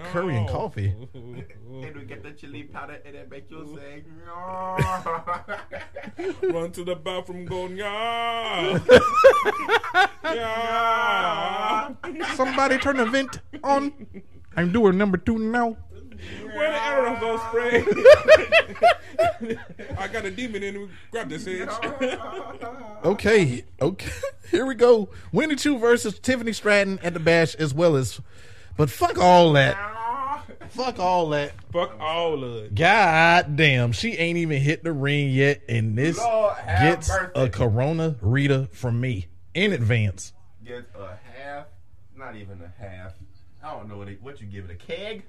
Curry and coffee? And we get the chili powder and it make you say, Run to the bathroom, going yeah, yeah. Somebody turn the vent on. I'm doing number two now. Where the aerosol spray? I got a demon in. me. Grab this edge. Okay, okay. Here we go. Wendy Choo versus Tiffany Stratton at the bash as well as, but fuck all that. Fuck all that. Fuck all of it. God damn, she ain't even hit the ring yet, and this Lord gets mercy. a Corona Rita from me in advance. Get a half, not even a half. I don't know what, it, what you give it, a keg?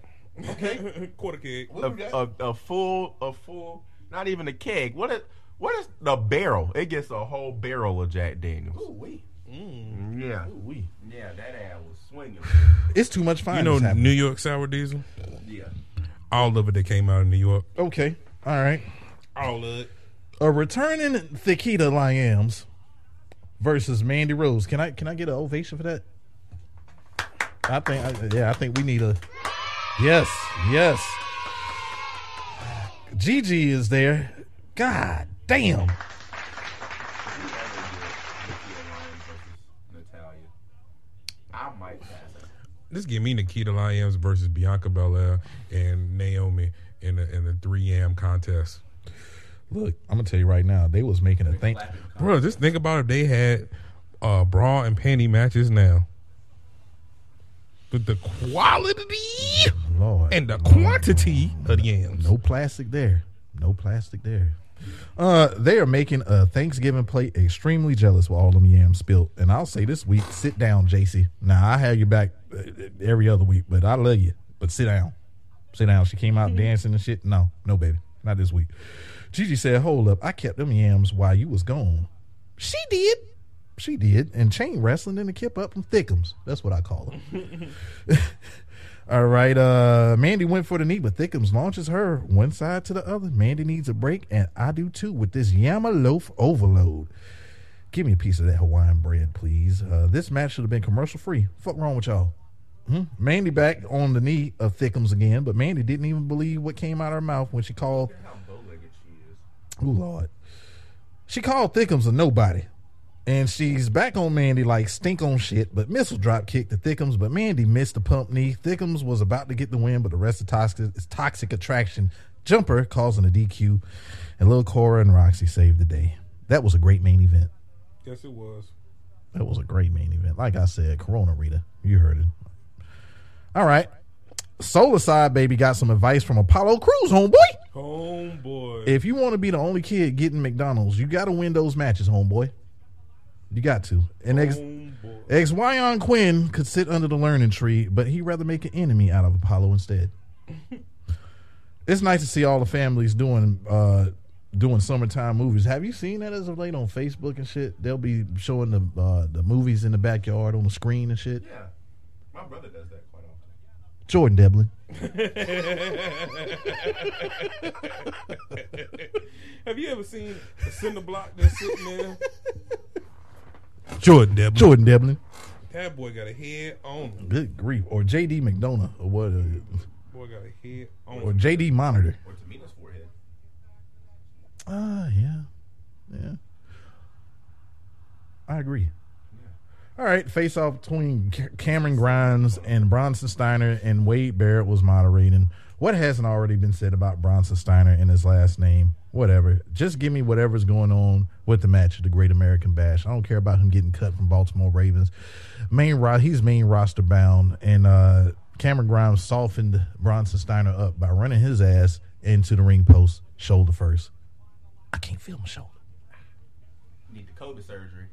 Okay, quarter keg. A, a, a full, a full, not even a keg. What is, what is the barrel? It gets a whole barrel of Jack Daniels. Mm, Yeah. Yeah, that ass was swinging. It's too much fun. You know New York sour diesel. Yeah. All of it that came out of New York. Okay, all right. All of it. A returning Thekita Lyams versus Mandy Rose. Can I can I get an ovation for that? I think I, yeah, I think we need a yes, yes. Gigi is there. God damn. Just give me Nikita Lyons versus Bianca Belair and Naomi in the in the three yam contest. Look, I'm gonna tell you right now, they was making a think. Bro, just think about if they had uh, bra and panty matches now. But the quality Lord, and the quantity of the yams. no plastic there. No plastic there. Uh, they are making a Thanksgiving plate extremely jealous with all them yams spilt. And I'll say this week, sit down, JC. Now I have you back uh, every other week, but I love you. But sit down, sit down. She came out dancing and shit. No, no, baby, not this week. Gigi said, "Hold up, I kept them yams while you was gone." She did. She did, and chain wrestling in the kip up and thickums. That's what I call them. All right, uh, Mandy went for the knee, but Thickums launches her one side to the other. Mandy needs a break, and I do too with this Yama loaf overload. Give me a piece of that Hawaiian bread, please. Uh, this match should have been commercial free. Fuck wrong with y'all? Hmm? Mandy back on the knee of Thickums again, but Mandy didn't even believe what came out of her mouth when she called. Oh Lord, she called Thickums a nobody. And she's back on Mandy like stink on shit, but missile drop kicked to Thickums, but Mandy missed the pump knee. Thickums was about to get the win, but the rest of toxic, toxic attraction jumper causing a DQ, and Lil Cora and Roxy saved the day. That was a great main event. Yes, it was. That was a great main event. Like I said, Corona Rita, you heard it. All right, Solar Side baby got some advice from Apollo Cruz, homeboy. Homeboy. If you want to be the only kid getting McDonald's, you got to win those matches, homeboy. You got to. And ex Xyon Quinn could sit under the learning tree, but he'd rather make an enemy out of Apollo instead. it's nice to see all the families doing uh doing summertime movies. Have you seen that as of late on Facebook and shit? They'll be showing the uh, the movies in the backyard on the screen and shit. Yeah, my brother does that quite often. Jordan Devlin. Have you ever seen a cinder block that's sitting there? Jordan Devlin. Jordan Devlin. That boy got a head on him. Good grief. Or JD McDonagh or what uh, Boy got a head on or him. JD Monitor. Or Tamina's forehead. Ah, yeah. Yeah. I agree. All right, face off between Cameron Grimes and Bronson Steiner and Wade Barrett was moderating. What hasn't already been said about Bronson Steiner and his last name? Whatever. Just give me whatever's going on with the match of the Great American Bash. I don't care about him getting cut from Baltimore Ravens. Main ro- he's main roster bound, and uh, Cameron Grimes softened Bronson Steiner up by running his ass into the ring post shoulder first. I can't feel my shoulder. Need the Dakota surgery.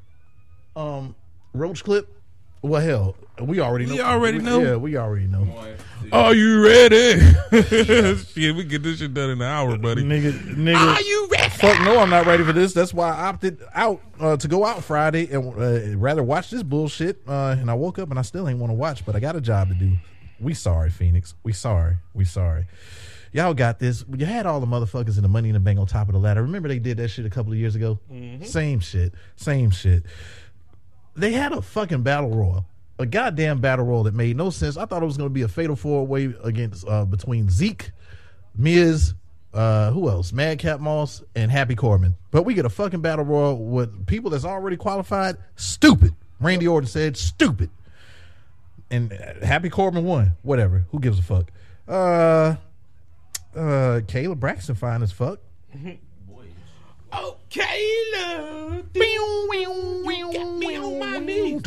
Um, roach clip. Well, hell, we already know. We already know. Yeah, we already know. One. Are you ready? shit, we get this shit done in an hour, buddy. Nigga, nigga. Are you ready? Fuck no, I'm not ready for this. That's why I opted out uh, to go out Friday and uh, rather watch this bullshit. Uh, and I woke up and I still ain't want to watch, but I got a job to do. We sorry, Phoenix. We sorry. We sorry. Y'all got this. You had all the motherfuckers in the Money in the Bank on top of the ladder. Remember they did that shit a couple of years ago? Same shit. Same shit. They had a fucking battle royal. A goddamn battle royal that made no sense. I thought it was going to be a fatal four way against uh, between Zeke, Miz, uh, who else? Madcap Moss and Happy Corbin. But we get a fucking battle royal with people that's already qualified. Stupid. Randy Orton said stupid. And uh, Happy Corbin won. Whatever. Who gives a fuck? Uh, uh, Kayla Braxton fine as fuck. Okay, love. You got me on my knees.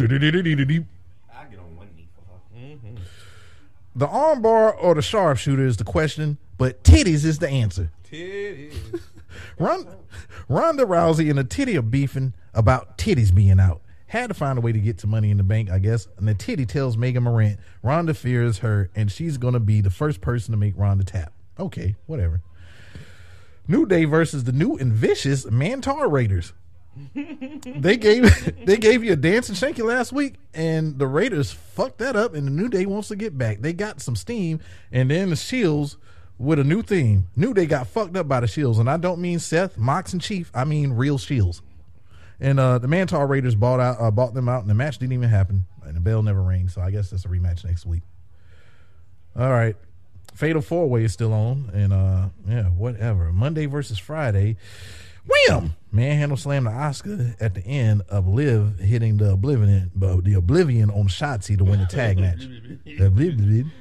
I get on one knee for her. The armbar or the sharpshooter is the question, but titties is the answer. Titties. Ron, Ronda Rousey and the titty are beefing about titties being out. Had to find a way to get to money in the bank, I guess. And the titty tells Megan Morant Ronda fears her and she's going to be the first person to make Ronda tap. Okay, whatever. New Day versus the new and vicious Mantar Raiders. they gave they gave you a dance and shanky last week, and the Raiders fucked that up, and the New Day wants to get back. They got some steam, and then the Shields with a new theme. New Day got fucked up by the Shields, and I don't mean Seth, Mox, and Chief. I mean real Shields. And uh, the Mantar Raiders bought out uh, bought them out, and the match didn't even happen, and the bell never rang. So I guess that's a rematch next week. All right. Fatal Four Way is still on, and uh, yeah, whatever. Monday versus Friday. Wham! Manhandle slammed the Oscar at the end of Liv, hitting the Oblivion, uh, the Oblivion on Shotzi to win the tag match. The Oblivion.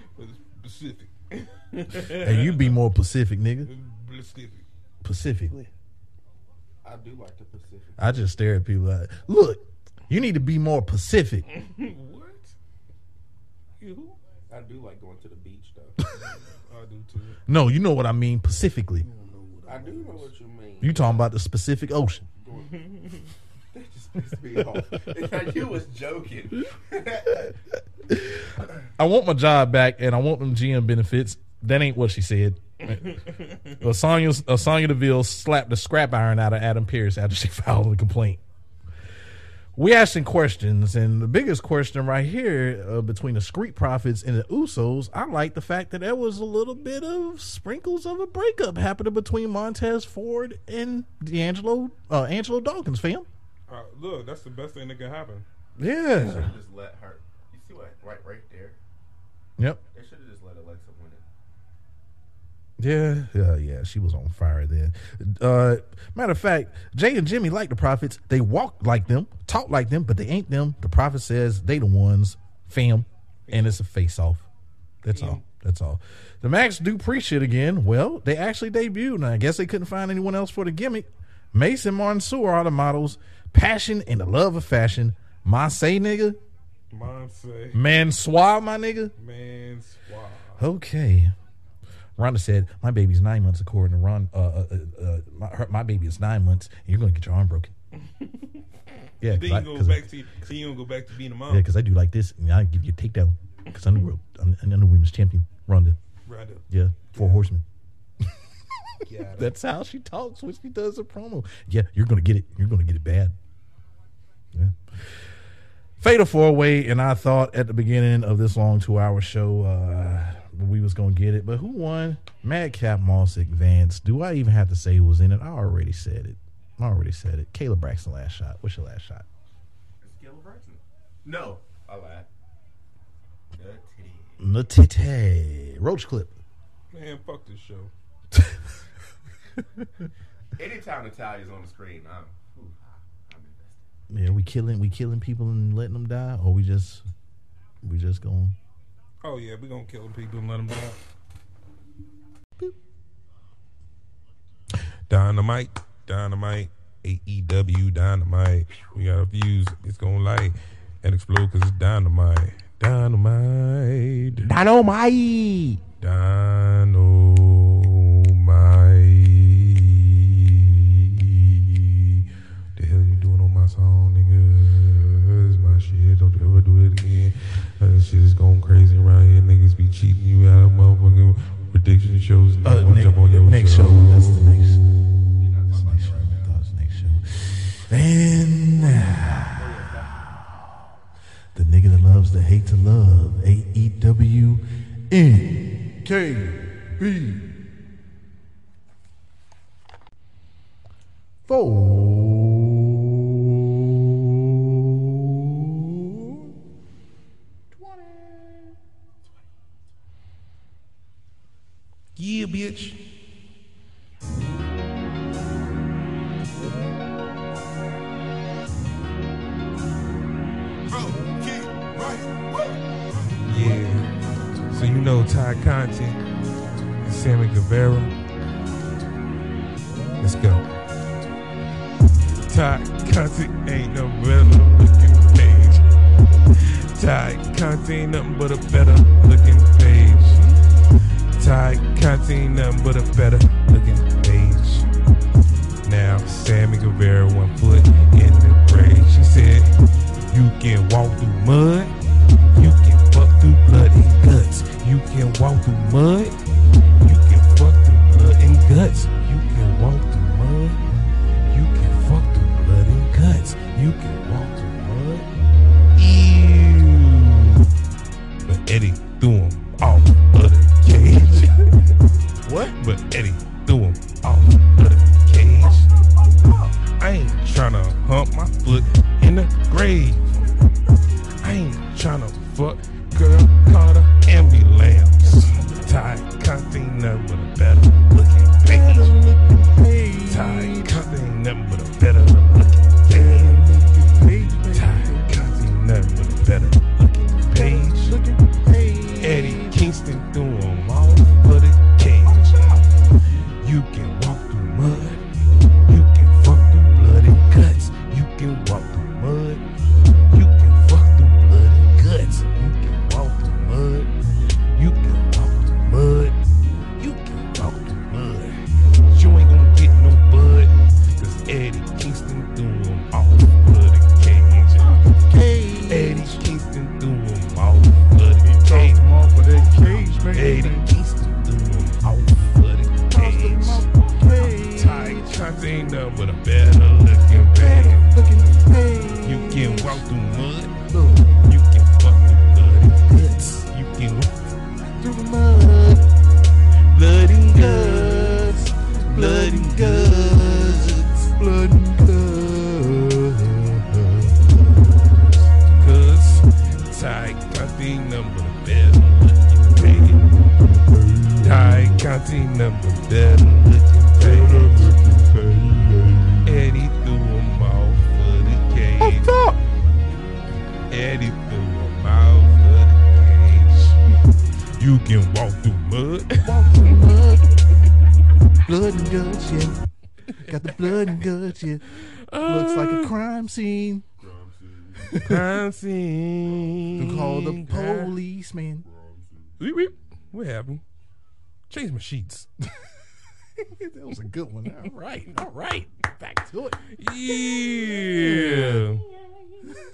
Specific. Hey, you be more Pacific, nigga. Pacific. Pacifically. I do like the Pacific. I just stare at people like, look, you need to be more Pacific. what? You? I do like going to the beach though. I do too. No, you know what I mean specifically. I do know what you mean. You talking about the specific Ocean. That just pissed me off. It's like you was joking. I want my job back and I want them GM benefits. That ain't what she said. well, Sonya, uh, Sonya Deville slapped the scrap iron out of Adam Pearce after she filed a complaint. We asking questions, and the biggest question right here uh, between the Street Profits and the Usos, I like the fact that there was a little bit of sprinkles of a breakup happening between Montez Ford and D'Angelo, uh, Angelo Dawkins, fam. Uh, look, that's the best thing that could happen. Yeah. Should just let her. You see what? Right, right there. Yep. They should have just let Alexa win it. Yeah, yeah, yeah. She was on fire then. Uh, matter of fact, Jey and Jimmy like the prophets. They walk like them, talk like them, but they ain't them. The prophet says they the ones, fam, and it's a face off. That's all. That's all. The Max Dupri shit again. Well, they actually debuted, and I guess they couldn't find anyone else for the gimmick. Mason Mansoor are the models. Passion and the love of fashion. My say nigga, Mom say, Mansoor, my nigga. man, swab. Okay. Ronda said, "My baby's nine months." According to Ron, uh, uh, uh, my, her, my baby is nine months. And you're going to get your arm broken. yeah, Then you I, go back to then you don't go back to being a mom. Yeah, because I do like this, and I give you a takedown because I'm the world, I'm, I'm the women's champion, Ronda. Up. Yeah, four horsemen. Got it. That's how she talks when she does a promo. Yeah, you're going to get it. You're going to get it bad. Yeah. Fatal four way, and I thought at the beginning of this long two hour show uh, we was gonna get it, but who won? Madcap Mossick Vance. Do I even have to say who was in it? I already said it. I already said it. Kayla Braxton last shot. What's your last shot? It's Kayla Braxton. No, I lied. The titty. Natite. Roach clip. Man, fuck this show. Anytime Natalya's on the screen, I'm, ooh, I'm invested. Yeah, we killing we killing people and letting them die, or we just we just going. Oh yeah, we gonna kill the people and let them die. Dynamite, dynamite, AEW dynamite. We got a fuse. It's gonna light and explode because it's dynamite. Dynamite. Dynamite. Dynamite. The hell you doing on my song, nigga? Shit. Don't you ever do it again. Uh, this shit is going crazy around here. Niggas be cheating you out of motherfucking prediction shows. Uh, next, jump on your next show. That's the next. That's the next show. That's the next show. And now, the nigga that loves to hate to love. AEW NKB. Four. Yeah, bitch. Yeah. So you know Tay Conti and Sammy Guevara. Let's go. Tay Conti ain't no better looking Paige. Ty Conti ain't nothing but a better looking. Conti ain't nothing but a better looking Paige. Now Sammy Guevara one foot in the grave. She said, "You can walk through mud, you can fuck through blood and guts. You can walk through mud, you can fuck through blood and guts. You can walk through mud, you can fuck through blood and guts. You can hump my foot in the grave. What happened? Change my sheets. that was a good one. All right, all right. Back to it. Yeah.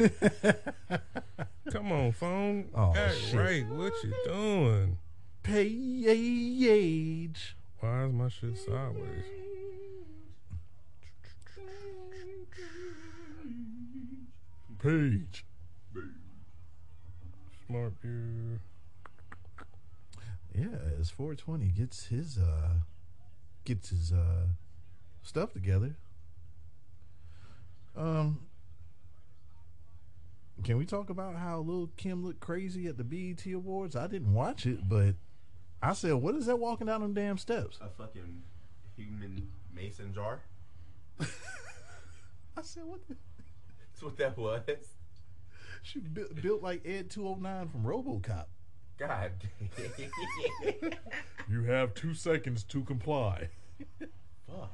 Come on, phone. Oh, Act shit. right. What you doing? Page. Why is my shit sideways? Page. Smart view. Yeah, as 420 gets his uh gets his uh stuff together. Um can we talk about how Lil Kim looked crazy at the BET Awards? I didn't watch it, but I said, "What is that walking down them damn steps?" A fucking human mason jar. I said, "What?" The? That's what that was. She built, built like Ed 209 from RoboCop. God. You have two seconds to comply. Fuck.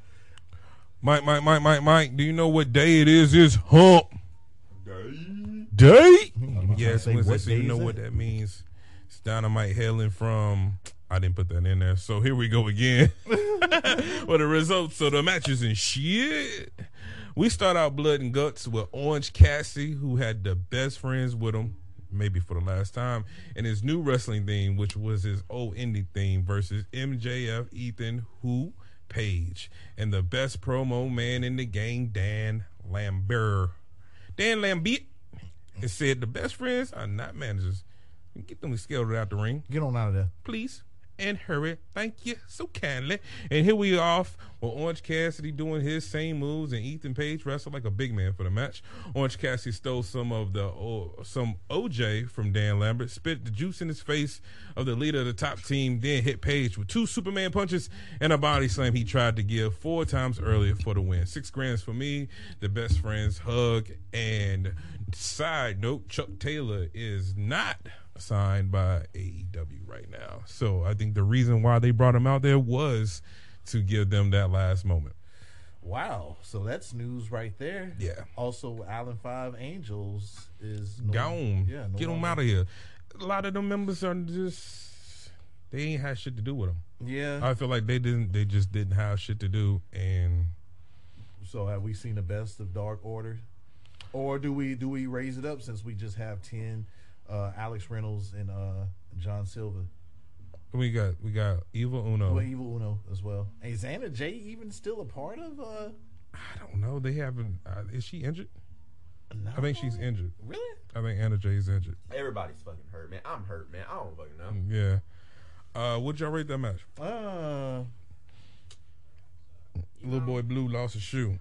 Mike, Mike, Mike, Mike, Mike. Do you know what day it is? It's hump day. Yes, say, Wednesday, what so you know is what that means. It's dynamite hailing from. I didn't put that in there. So here we go again. for the results of the matches and shit. We start out blood and guts with Orange Cassidy, who had the best friends with him, maybe for the last time, and his new wrestling theme, which was his old indie theme, versus MJF, Ethan, who Page, and the best promo man in the game, Dan Lambert. Dan Lambert it said the best friends are not managers. Get them scaled out the ring Get on out of there. please and hurry. Thank you so kindly. And here we off with Orange Cassidy doing his same moves, and Ethan Page wrestled like a big man for the match. Orange Cassidy stole some of the oh, some OJ from Dan Lambert, spit the juice in his face of the leader of the top team, then hit Page with two Superman punches and a body slam he tried to give four times earlier for the win. Six grands for me. The best friends hug and side note: Chuck Taylor is not signed by AEW right now. So I think the reason why they brought him out there was to give them that last moment. Wow. So that's news right there. Yeah. Also, Alan Five Angels is no- Gone. Yeah. no Get them out of here. A lot of them members are just they ain't had shit to do with them. Yeah. I feel like they didn't. They just didn't have shit to do, and So have we seen the best of Dark Order, or do we do we raise it up since we just have ten, uh, Alex Reynolds and uh, John Silver, we got we got Evil Uno. well, Evil Uno as well. Is Anna Jay even still a part of? Uh, I don't know. They haven't. Uh, is she injured? no? I think she's injured. really. I think Anna Jay is injured. Everybody's fucking hurt, man. I'm hurt, man. I don't fucking know. Yeah. Uh, would y'all rate that match? Uh, Little boy Blue lost a shoe.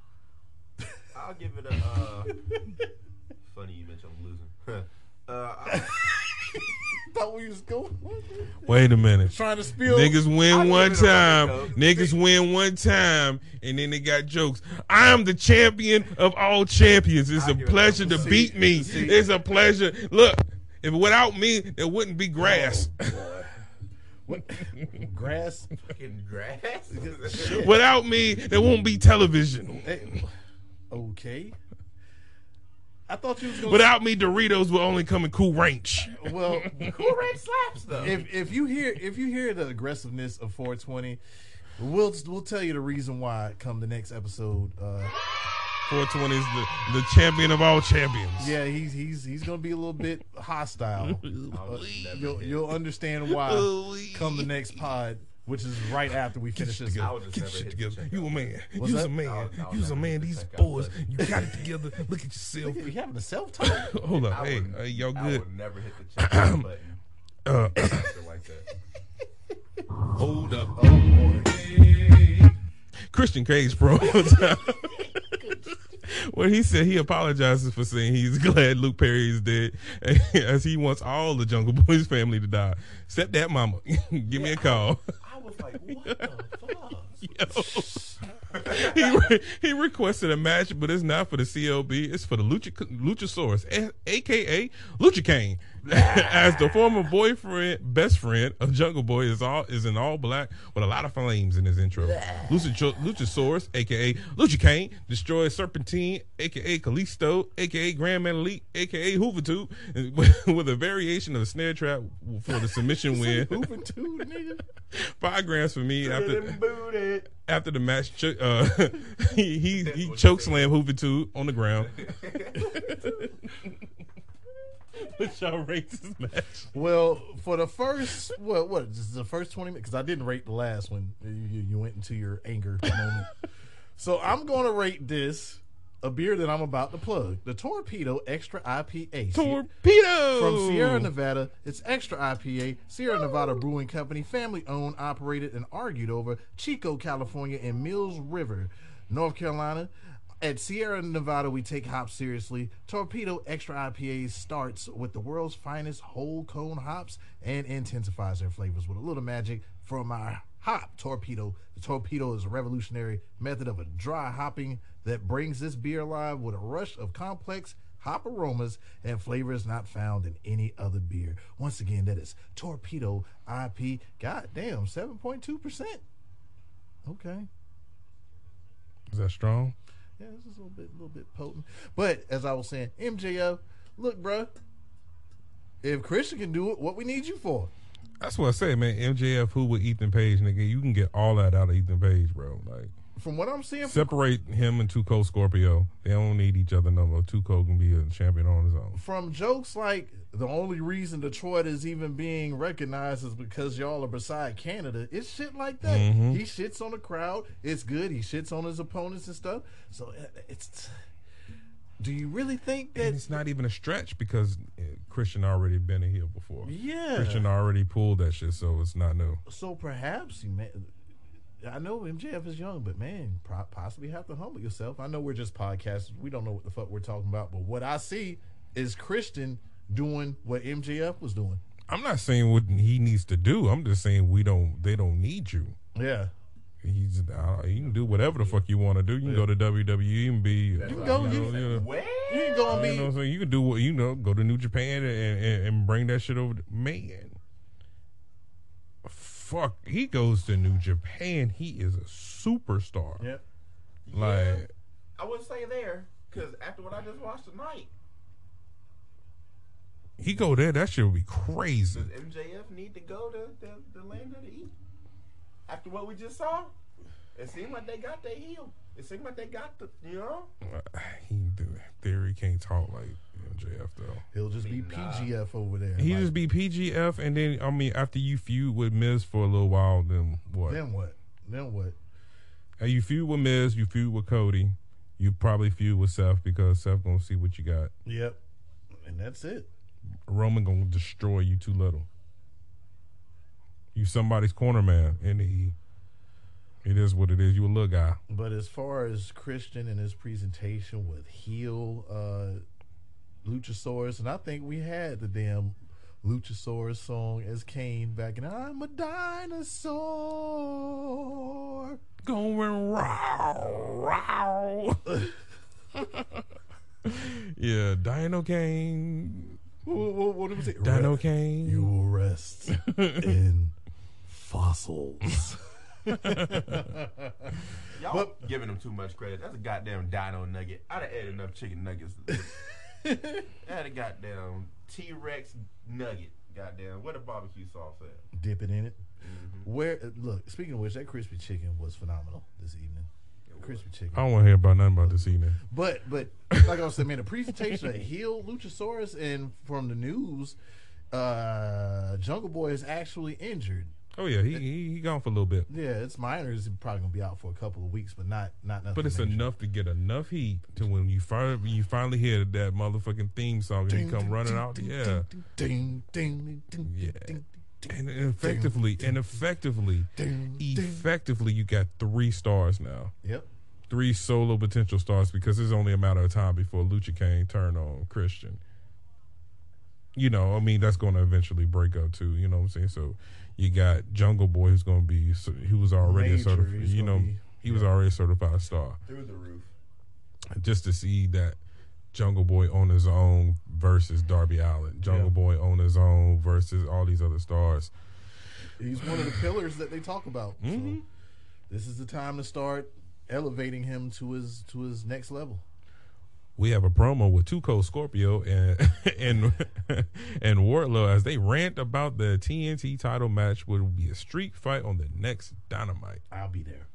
I'll give it a. Uh, funny you mentioned I'm losing. uh, I, thought we was going. Wait a minute. Trying to spill. Niggas win give one time. Niggas win one time, and then they got jokes. I'm the champion of all champions. It's I a give it pleasure to rainbow. beat me. It's a pleasure. Look, if without me, there wouldn't be grass. Oh, What? Grass. Fucking grass. Without me, there won't be television. Hey, okay. I thought you was gonna. Without me, Doritos will only come in Cool Ranch. well, Cool Ranch slaps though. if if you hear if you hear the aggressiveness of 420, we'll we'll tell you the reason why come the next episode. Uh, 420 is the, the champion of all champions. yeah, he's he's he's gonna be a little bit hostile. Uh, you'll you'll understand why come the next pod, which is right after we finish this. I Get your shit together. You a man. What's You's that? a man. I'll- I'll You's a man. These boys, you got it together. Look at yourself. You having a self talk? Hold up. I Hey, would- uh, y'all I good? would never hit the checkout button. Uh, like that. hold up. Oh boy. Christian Cage pro. Well, he said he apologizes for saying he's glad Luke Perry is dead, as he wants all the Jungle Boys family to die. Except that mama. Give me a call. He, he requested a match, but it's not for the CLB. It's for the Lucha, Luchasaurus, a- aka Lucha Kane. As the former boyfriend, best friend of Jungle Boy is all is in all black with a lot of flames in his intro. Lucha, Luchasaurus, aka Lucha Kane, destroys Serpentine, aka Kalisto, aka Grand Metalik, aka Hoovertube, with a variation of the snare trap for the submission win. Too, nigga. Five grams for me after after the match, uh, he he, he choke slam Hoovertube on the ground. What y'all rate this match? Well, for the first, what, what, this is the first 20 minutes? Because I didn't rate the last one. You, you went into your anger moment. so I'm going to rate this a beer that I'm about to plug the Torpedo Extra IPA. Torpedo From Sierra Nevada, it's extra IPA, Sierra Nevada Brewing Company, family owned, operated, and argued over Chico, California, and Mills River, North Carolina. At Sierra Nevada, we take hops seriously. Torpedo Extra IPA starts with the world's finest whole cone hops and intensifies their flavors with a little magic from our hop torpedo. The torpedo is a revolutionary method of a dry hopping that brings this beer alive with a rush of complex hop aromas and flavors not found in any other beer. Once again, that is Torpedo IP. God damn, 7.2%. Okay. Is that strong? Yeah, this is a little bit, little bit potent. But as I was saying, MJF, look, bruh, if Christian can do it, what we need you for? That's what I say, man. MJF, who with Ethan Page, nigga, you can get all that out of Ethan Page, bro. Like From what I'm seeing, separate him and Tuco Scorpio. They don't need each other no more. Tuco can be a champion on his own. from jokes like the only reason Detroit is even being recognized is because y'all are beside Canada. It's shit like that. He shits on the crowd. It's good. He shits on his opponents and stuff. So uh, it's. Do you really think that? And it's not even a stretch because uh, Christian already been a heel before. Yeah. Christian already pulled that shit, so it's not new. So perhaps you may. I know MJF is young, but man, possibly have to humble yourself. I know we're just podcasters. We don't know what the fuck we're talking about, but what I see is Christian doing what MJF was doing. I'm not saying what he needs to do. I'm just saying we don't. They don't need you. Yeah. He's uh, you can do whatever the fuck you want to do. You can go to WWE and be. You can go, You, you- know, you, know, Where? You can go and be. you know what I'm saying? You can do what you know. Go to New Japan and, and, and bring that shit over. To, man, fuck. He goes to New Japan. He is a superstar. Yep. Like I would say there because after what I just watched tonight, he go there. That shit would be crazy. does MJF need to go to the, the land of the East? After what we just saw, it seemed like they got their heel. It seemed like they got the, you know. Uh, He do theory can't talk like MJF though. He'll just be Nah. PGF over there. He Like, just be PGF, and then I mean, after you feud with Miz for a little while, then what? Then what? Then what? Uh, you feud with Miz, you feud with Cody, you probably feud with Seth because Seth gonna see what you got. Yep. And that's it. Roman gonna destroy you too little. You somebody's corner man, and he, it is what it is. You a little guy. But as far as Christian and his presentation with heel uh, Luchasaurus, and I think we had the damn Luchasaurus song as Kane back in I'm a dinosaur. Going row, row. yeah, Dino Kane. What, what, what was it? Dino Re- Kane. You will rest in fossils. Y'all giving him too much credit. That's a goddamn dino nugget. I'd have ate enough chicken nuggets. I had a goddamn T Rex nugget. Goddamn, where the barbecue sauce at? Dip it in it. Mm-hmm. Where look, speaking of which, that crispy chicken was phenomenal this evening. Crispy chicken. I don't want to hear about nothing about this evening. But but like I was saying, man, the presentation of heel Luchasaurus and from the news, uh Jungle Boy is actually injured. Oh yeah, he he, he gone for a little bit, Yeah, it's minor. He's probably gonna be out for a couple of weeks, but not not nothing. but it's major. enough to get enough heat to when you finally you finally hear that motherfucking theme song and you come ding, running ding, out. ding, Yeah, ding, ding, ding, ding, Yeah. and effectively and effectively effectively you got three stars now. Yep. Three solo potential stars because it's only a matter of time before Lucha Kane turn on Christian. You know, I mean, that's going to eventually break up too. You know what I'm saying? So you got Jungle Boy, who's going to be, he was already a Major, certified, you know, be- he was already a certified star. Through the roof. Just to see that Jungle Boy on his own versus Darby Allin, Jungle Yeah. Boy on his own versus all these other stars. He's one of the pillars that they talk about. Mm-hmm. So this is the time to start elevating him to his to his next level. we have a promo with Tuco Scorpio and and and Wardlow as they rant about the TNT title match would be a street fight on the next Dynamite. I'll be there.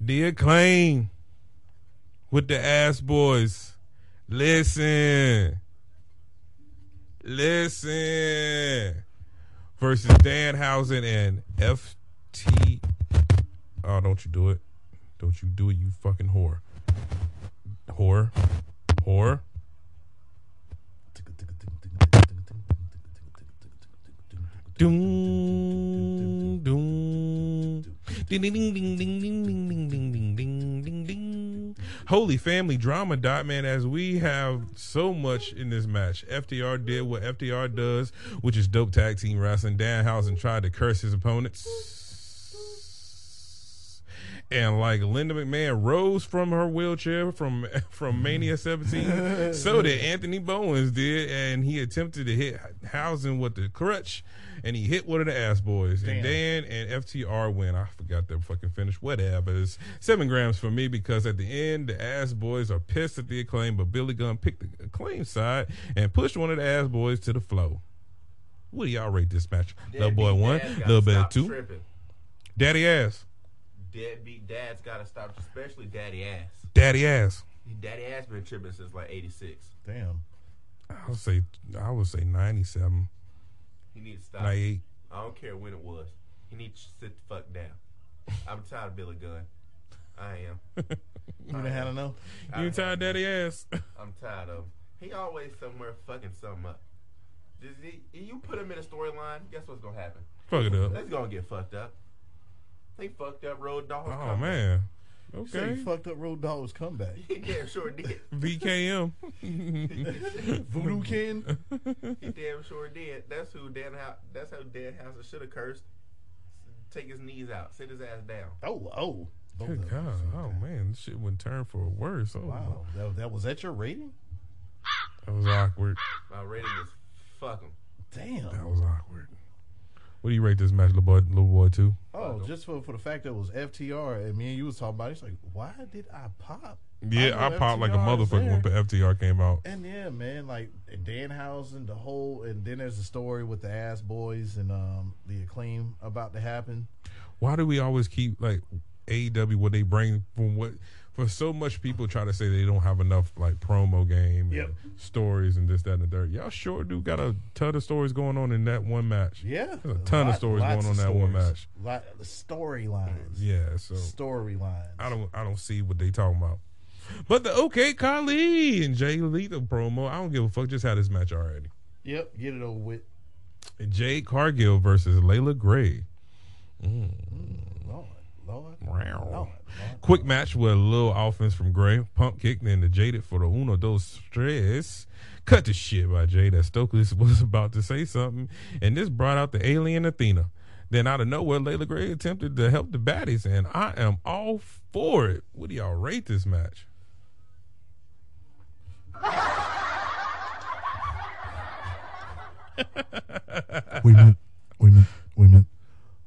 The acclaim with the ass boys. Listen. Listen. Versus Danhausen and FT. Oh, don't you do it. Don't you do it, you fucking whore. Whore. Whore. Doom, doom. Ding, ding, ding, ding, ding, ding, ding, ding, ding, ding. Holy family drama dot man, as we have so much in this match. FTR did what FTR does, which is dope tag team wrestling. Dan Danhausen tried to curse his opponents. And like Linda McMahon rose from her wheelchair from from Mania 17, so did Anthony Bowens did, and he attempted to hit Hausen with the crutch, and he hit one of the ass boys. And Dan and FTR win. I forgot their fucking finish. Whatever. It's seven grams for me because at the end the ass boys are pissed at the acclaim, but Billy Gunn picked the acclaim side and pushed one of the ass boys to the flow. What do y'all rate this match? Little boy one, little bit two. Tripping. Daddy ass, Deadbeat dads gotta stop, especially daddy ass. daddy ass. Daddy ass been tripping since like '86. Damn. I would say I would say ninety seven, He needs to stop. ninety eight. I don't care when it was. He needs to sit the fuck down. I'm tired of Billy Gunn. I am. You done had enough? I You tired, have- daddy ass? I'm tired of him. He always somewhere fucking something up. Does he, you put him in a storyline, guess what's gonna happen? Fuck it up. It's gonna get fucked up. He fucked up Road Dogg. Oh man. Say Okay. you fucked up Road Dogg's comeback. He damn sure did. VKM. Voodoo Ken. He damn sure did. That's who Dan. How, that's how Danhausen should have cursed. Take his knees out. Sit his ass down. Oh, oh. Both Good. God. Oh man, this shit went turn for worse. Oh Wow. That, that was that your rating? That was awkward. My rating is fuck him. Damn. That was awkward. What do you rate this match, little boy? Little boy, too. Oh, just for for the fact that it was FTR and me and you was talking about it, it's like, why did I pop? Yeah, know I, popped like a motherfucker there. when FTR came out. And yeah, man, like Danhausen, the whole, and then there's the story with the ass boys and um the acclaim about to happen. Why do we always keep like AEW what they bring from what for so much people try to say they don't have enough like promo game Yep. and stories and this, that, and the third. Y'all sure do got a ton of stories going on in that one match. Yeah, There's a ton of stories going on of that one match. Lot storylines. Yeah, so storylines. I don't I don't see what they talking about. But the OK Kali and Jay Lethal promo, I don't give a fuck. Just had this match already. Yep, get it over with. Jade Cargill versus Leila Grey. Lord, Lord, Wow. Lord, Lord. Quick match with a little offense from Grey. Pump kick, then the Jaded for the uno dos tres. Cut the shit by Jade as Stokely was about to say something, and this brought out the alien Athena. Then out of nowhere, Leila Grey attempted to help the baddies, and I am all for it. What do y'all rate this match? Women, women, women.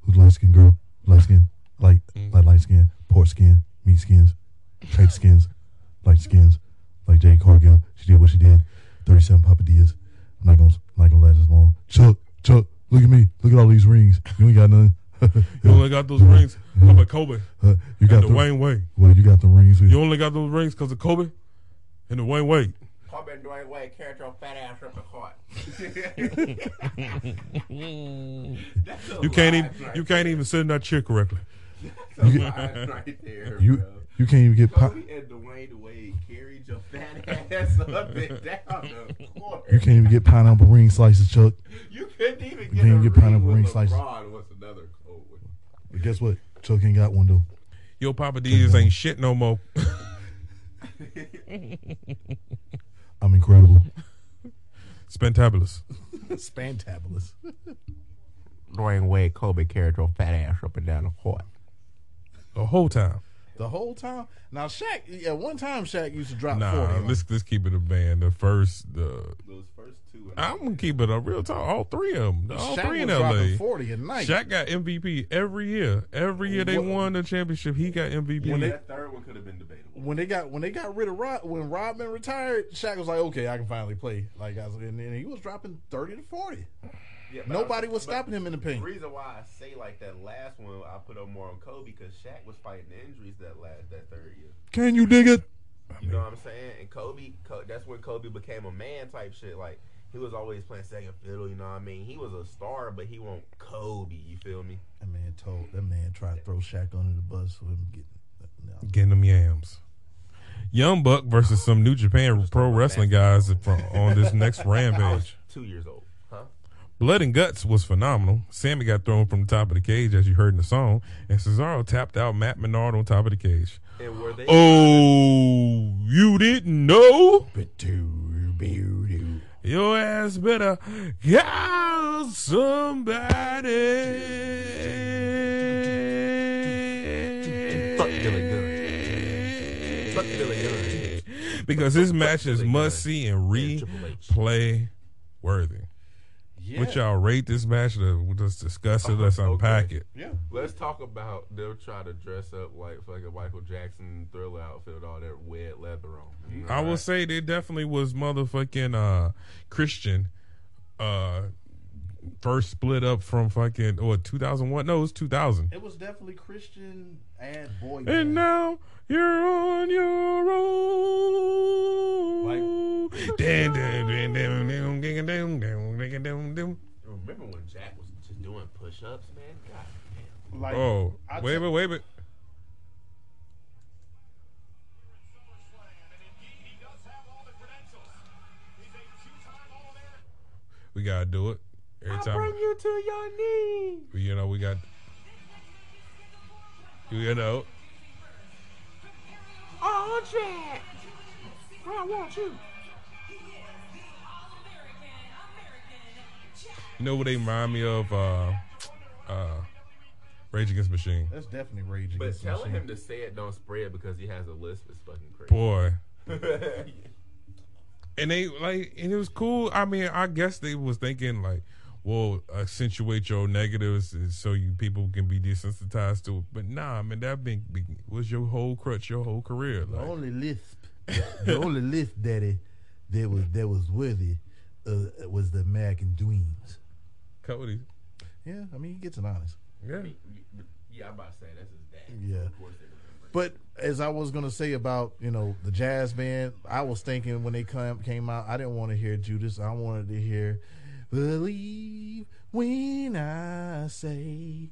Who's light skin girl? Light skin, light, light, light skin, pork skin, meat skins, tight skins, light skins, like Jay Cargill. She did what she did. Thirty-seven Papa Diaz. I'm not gonna, not gonna last as long. Chuck, Chuck, look at me. Look at all these rings. You ain't got none. You only got those rings. How about Kobe? Uh, you got And the Dwyane Wade. Well, you got the rings. With You only got those rings because of Kobe and the Wayne Wade. Kobe and Dwyane Wade carried your fat ass up the court. You can't even right you can't even sit in that chair correctly. That's a right there, you, bro. you can't even get. Po- Kobe and Dwyane Wade carried your fat ass up and down the court. you can't even get pineapple ring slices, Chuck. You couldn't even You get can't a get ring pineapple with ring slices. LeBron. What's another cold one? But guess what? Chuck ain't got one though. Yo, Papa D's ain't shit no more. I'm incredible. Spentabulous. Spantabulous. Dwyane Wade, Kobe carried your fat ass up and down the court. The whole time. The whole time. Now Shaq, at one time Shaq used to drop Nah, forty. on- let's let's keep it a band. The first, the Those first two. I'm gonna keep it a real talk. All three of them, all Shaq three in was dropping LA. forty a night. Shaq got MVP every year. Every year they What- won the championship, he got MVP. Yeah, that third one could have been debatable. when they got when they got rid of Rod when Rodman retired, Shaq was like, okay, I can finally play. Like, I was, and then he was dropping thirty to forty. Yeah, Nobody was stopping him in the paint. The reason why I say like that last one, I put up more on Kobe because Shaq was fighting the injuries that last that third year. Can you dig it? You know what I'm saying? And Kobe, that's when Kobe became a man type shit. Like he was always playing second fiddle. You know what I mean? He was a star, but he won't Kobe. You feel me? That man told that man tried to throw Shaq under the bus for him getting. No. Getting them yams. Young Buck versus some New Japan pro wrestling guys from, on this next I was rampage. two years old, huh? Blood and Guts was phenomenal. Sammy got thrown from the top of the cage, as you heard in the song, and Cesaro tapped out Matt Menard on top of the cage. And were they? Oh, you didn't know? Your ass better call somebody. Fuck Billy Gunn. Fuck Billy Gunn. Because this match is must see and replay worthy. Yeah. What y'all rate this match? We'll just discuss it. Let's Okay. unpack it. Yeah. Let's talk about they'll try to dress up like fucking Michael Jackson thriller outfit with all that wet leather on. You know, I will say there definitely was motherfucking uh Christian uh first split up from fucking or 2001 no it was 2000 It was definitely Christian and boy. and band. now you're on your own. Like, Remember when Jack was just doing push ups, man? God damn. Like, oh, I wait a minute, wait a minute. We gotta do it every I'll time. Bring you to your knees. You know we got. You know. Jack. I want you. You know what they remind me of? Uh, uh, Rage Against Machine. That's definitely Rage But Against the telling Machine. him to say it don't spread because he has a lisp is fucking crazy. Boy. And they like, and it was cool. I mean, I guess they was thinking like, well, accentuate your negatives so you people can be desensitized to it. But nah, I man, that been, be, was your whole crutch, your whole career. The Like, only lisp, the only lisp that that was that was worthy uh, was the American Dreams. Cody. Yeah, I mean he gets it honest. Yeah. Yeah, I'm about to say that's his dad. Yeah. Of course. But as I was gonna say about you know the jazz band, I was thinking when they come came out, I didn't want to hear Judas. I wanted to hear "Believe When I Say."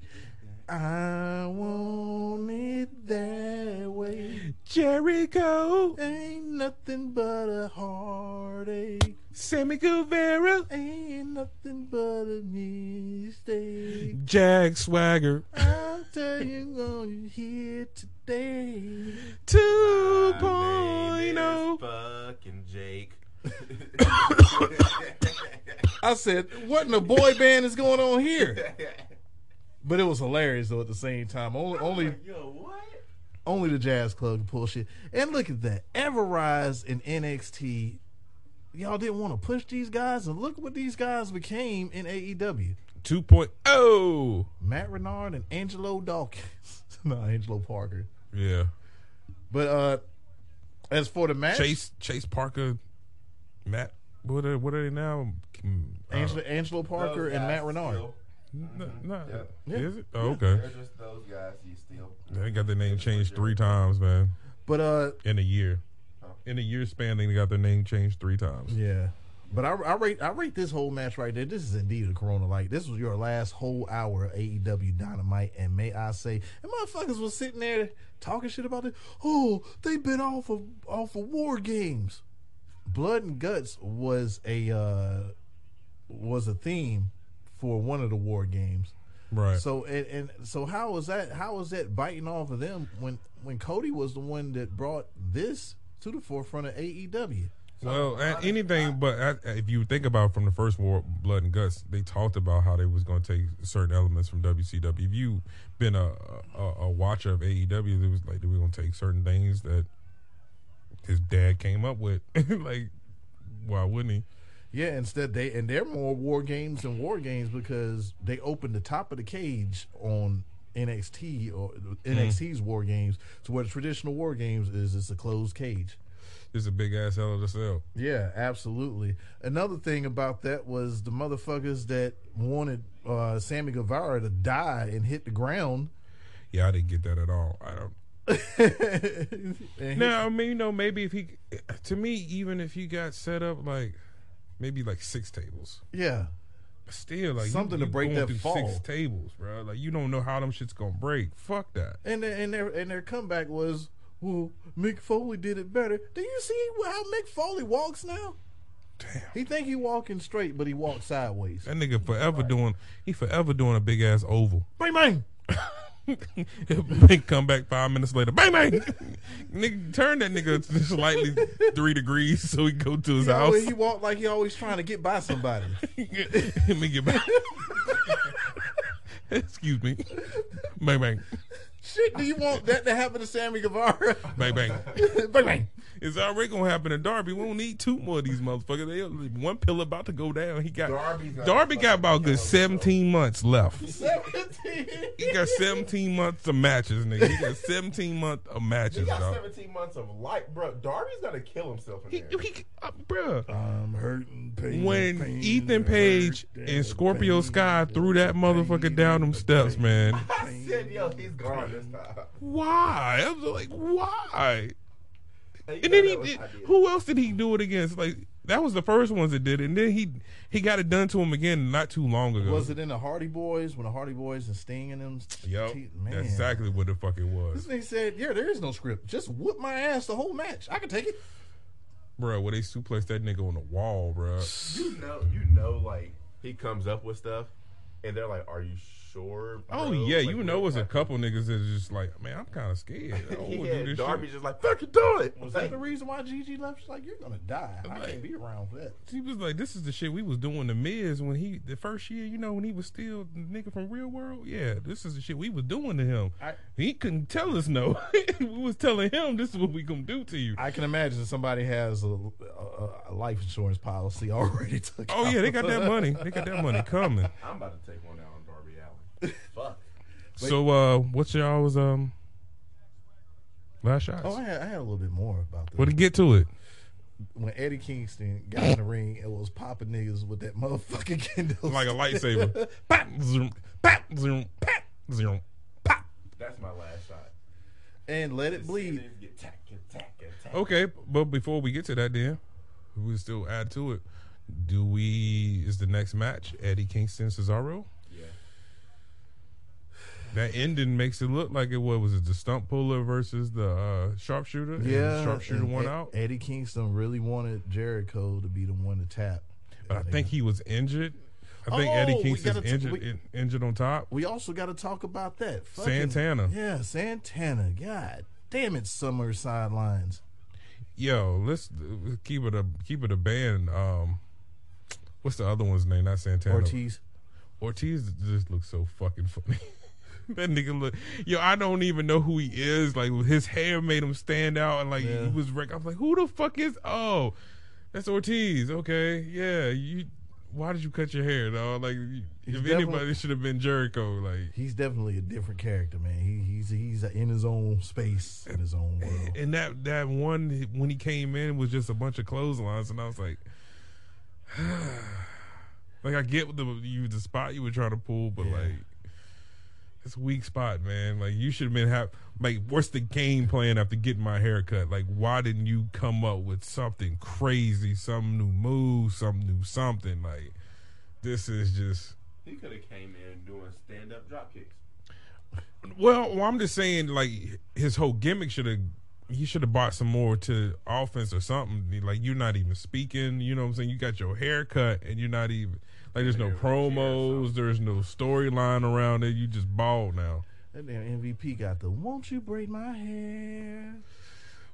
I want it that way. Jericho, Ain't nothing but a heartache. Sammy Guevara, Ain't nothing but a mistake. Jack Swagger, I'll tell you on you here today. 2.0. fucking Jake. I said, what in the boy band is going on here? But it was hilarious though at the same time. Only only Yo, only the jazz club can pull shit. And look at that. Everrise and NXT. Y'all didn't want to push these guys, and look what these guys became in AEW. 2.0. Matt Menard and Angelo Dawkins. no, Angelo Parker. Yeah. But uh as for the match, Chase Chase Parker, Matt. What are what are they now? Mm, uh, Angelo, Angelo Parker and Matt Menard. still- no, no, Yeah. is it? Oh, okay. They're just those guys you still. They got their name changed three times, man, But uh in a year. In a year span, they got their name changed three times. Yeah. But I, I rate I rate this whole match right there. This is indeed a Corona Light. This was your last whole hour of AEW Dynamite, and may I say, and motherfuckers was sitting there talking shit about it. Oh, they've been off of off of War Games. Blood and Guts was a uh, was a theme for one of the War Games. Right. So and, and so how was that? How was that biting off of them when when Cody was the one that brought this to the forefront of AEW? Well, and anything, but I, if you think about from the first war, Blood and Guts, they talked about how they was going to take certain elements from WCW. If you been a, a a watcher of AEW, it was like they were going to take certain things that his dad came up with. like, why wouldn't he? Yeah, instead they and they're more war games than war games because they opened the top of the cage on NXT or NXT's war games So where the traditional war games is it's a closed cage. It's a big ass hell of a cell. Yeah, absolutely. Another thing about that was the motherfuckers that wanted uh, Sammy Guevara to die and hit the ground. Yeah, I didn't get that at all. I don't. Now, I mean, you know, maybe if he, to me, even if you got set up like maybe like six tables, yeah, but still, like you- Something to break that fall. Six tables, bro. Like you don't know how them shit's gonna break. Fuck that. and their, and their and their comeback was, well, Mick Foley did it better. Do you see how Mick Foley walks now? Damn. He think he walking straight, but he walks sideways. That nigga forever doing. He forever doing a big ass oval. Bang bang. Come back five minutes later. Bang bang. nigga turn that nigga slightly three degrees so he go to his You know, house. he walked like he always trying to get by somebody. Let me get back. Excuse me. Bang bang. Shit, do you want that to happen to Sammy Guevara? Bang bang. bang bang. It's already gonna happen to Darby. We don't need two more of these motherfuckers. They, one pillar about to go down. He got Darby's Darby got about good seventeen months left. Seventeen. He got seventeen months of matches, nigga. He got seventeen months of matches. He got dog. 17 months of life, bro. Darby's gonna kill himself in He, there. he, uh, bruh. I'm hurting. Pain, When pain, Ethan Page damn, and Scorpio pain, Sky threw that motherfucker down them steps, man. I said, yo, he's gone this time. Why? I was like, why? And, And then he did. Who else did he do it against? Like that was the first ones that did it, and then he he got it done to him again not too long ago. Was it in the Hardy Boys when the Hardy Boys and Sting and them? Yep, Te- man. that's exactly what the fuck it was. This was, nigga said, "Yeah, there is no script. Just whoop my ass the whole match. I can take it." bro. Where they suplexed that nigga on the wall, bro. You know, you know, like he comes up with stuff, and they're like, "Are you sure?" Oh bro? yeah, Like, you know, don't it's a have to- couple niggas that's just like, man, I'm kind of scared. I don't wanna Yeah, do this Darby's shit. just like, "Fuck you, do it." Was that the reason why Gigi left? She's like, "You're gonna die. I can't be around for that." She was like, "This is the shit we was doing to Miz when he the first year, you know, when he was still nigga from Real World. Yeah, this is the shit we was doing to him. I- he couldn't tell us no. we was telling him this is what we gonna do to you. I can imagine somebody has a, a, a life insurance policy already took. oh out. yeah, they got that money. They got that money coming. I'm about to take one out on Darby Allin. Fuck. So, uh, what's y'all's um last shots? Oh, I had, I had a little bit more about this. Well, to get to it, when Eddie Kingston got in the ring and was popping niggas with that motherfucking kendo. like a lightsaber. pop, zoom, pop, zoom, pop, zoom, pop. That's my last shot. and let it bleed. Okay, but before we get to that, then we still add to it. Do we? Is the next match Eddie Kingston Cesaro? That ending makes it look like it what was it the stump puller versus the uh, sharpshooter? Yeah, sharpshooter won Ed- out. Eddie Kingston really wanted Jericho to be the one to tap. But I think he was injured. I think Oh, Eddie we Kingston's t- injured we- injured on top. we also got to talk about that Fucking- Santana. Yeah, Santana. God damn it, summer sidelines. Yo, let's uh, keep it a keep it a band. Um, what's the other one's name? Not Santana. Ortiz. Ortiz just looks so fucking funny. that nigga look, yo, I don't even know who he is. Like his hair made him stand out, and like Yeah. he was wreck. I was like, who the fuck is? Oh, that's Ortiz. Okay, yeah, you. why did you cut your hair, dog? Like, He's if anybody should have been Jericho, like. He's definitely a different character, man. He, he's he's in his own space, in his own world. And that that one when he came in was just a bunch of clotheslines, and I was like, like I get the you the spot you were trying to pull, but Yeah. like it's a weak spot, man. Like you should have been have like what's the game plan after getting my haircut? Like why didn't you come up with something crazy, some new move, some new something? Like this is just He could have came in doing stand up drop kicks. Well, well, I'm just saying, like his whole gimmick should have. He should have bought some more to offense or something. Like you're not even speaking. You know what I'm saying? You got your hair cut and you're not even like. There's no Maybe a chair or promos. There's no storyline around it. You just bald now. That damn MVP got the "Won't you braid my hair?"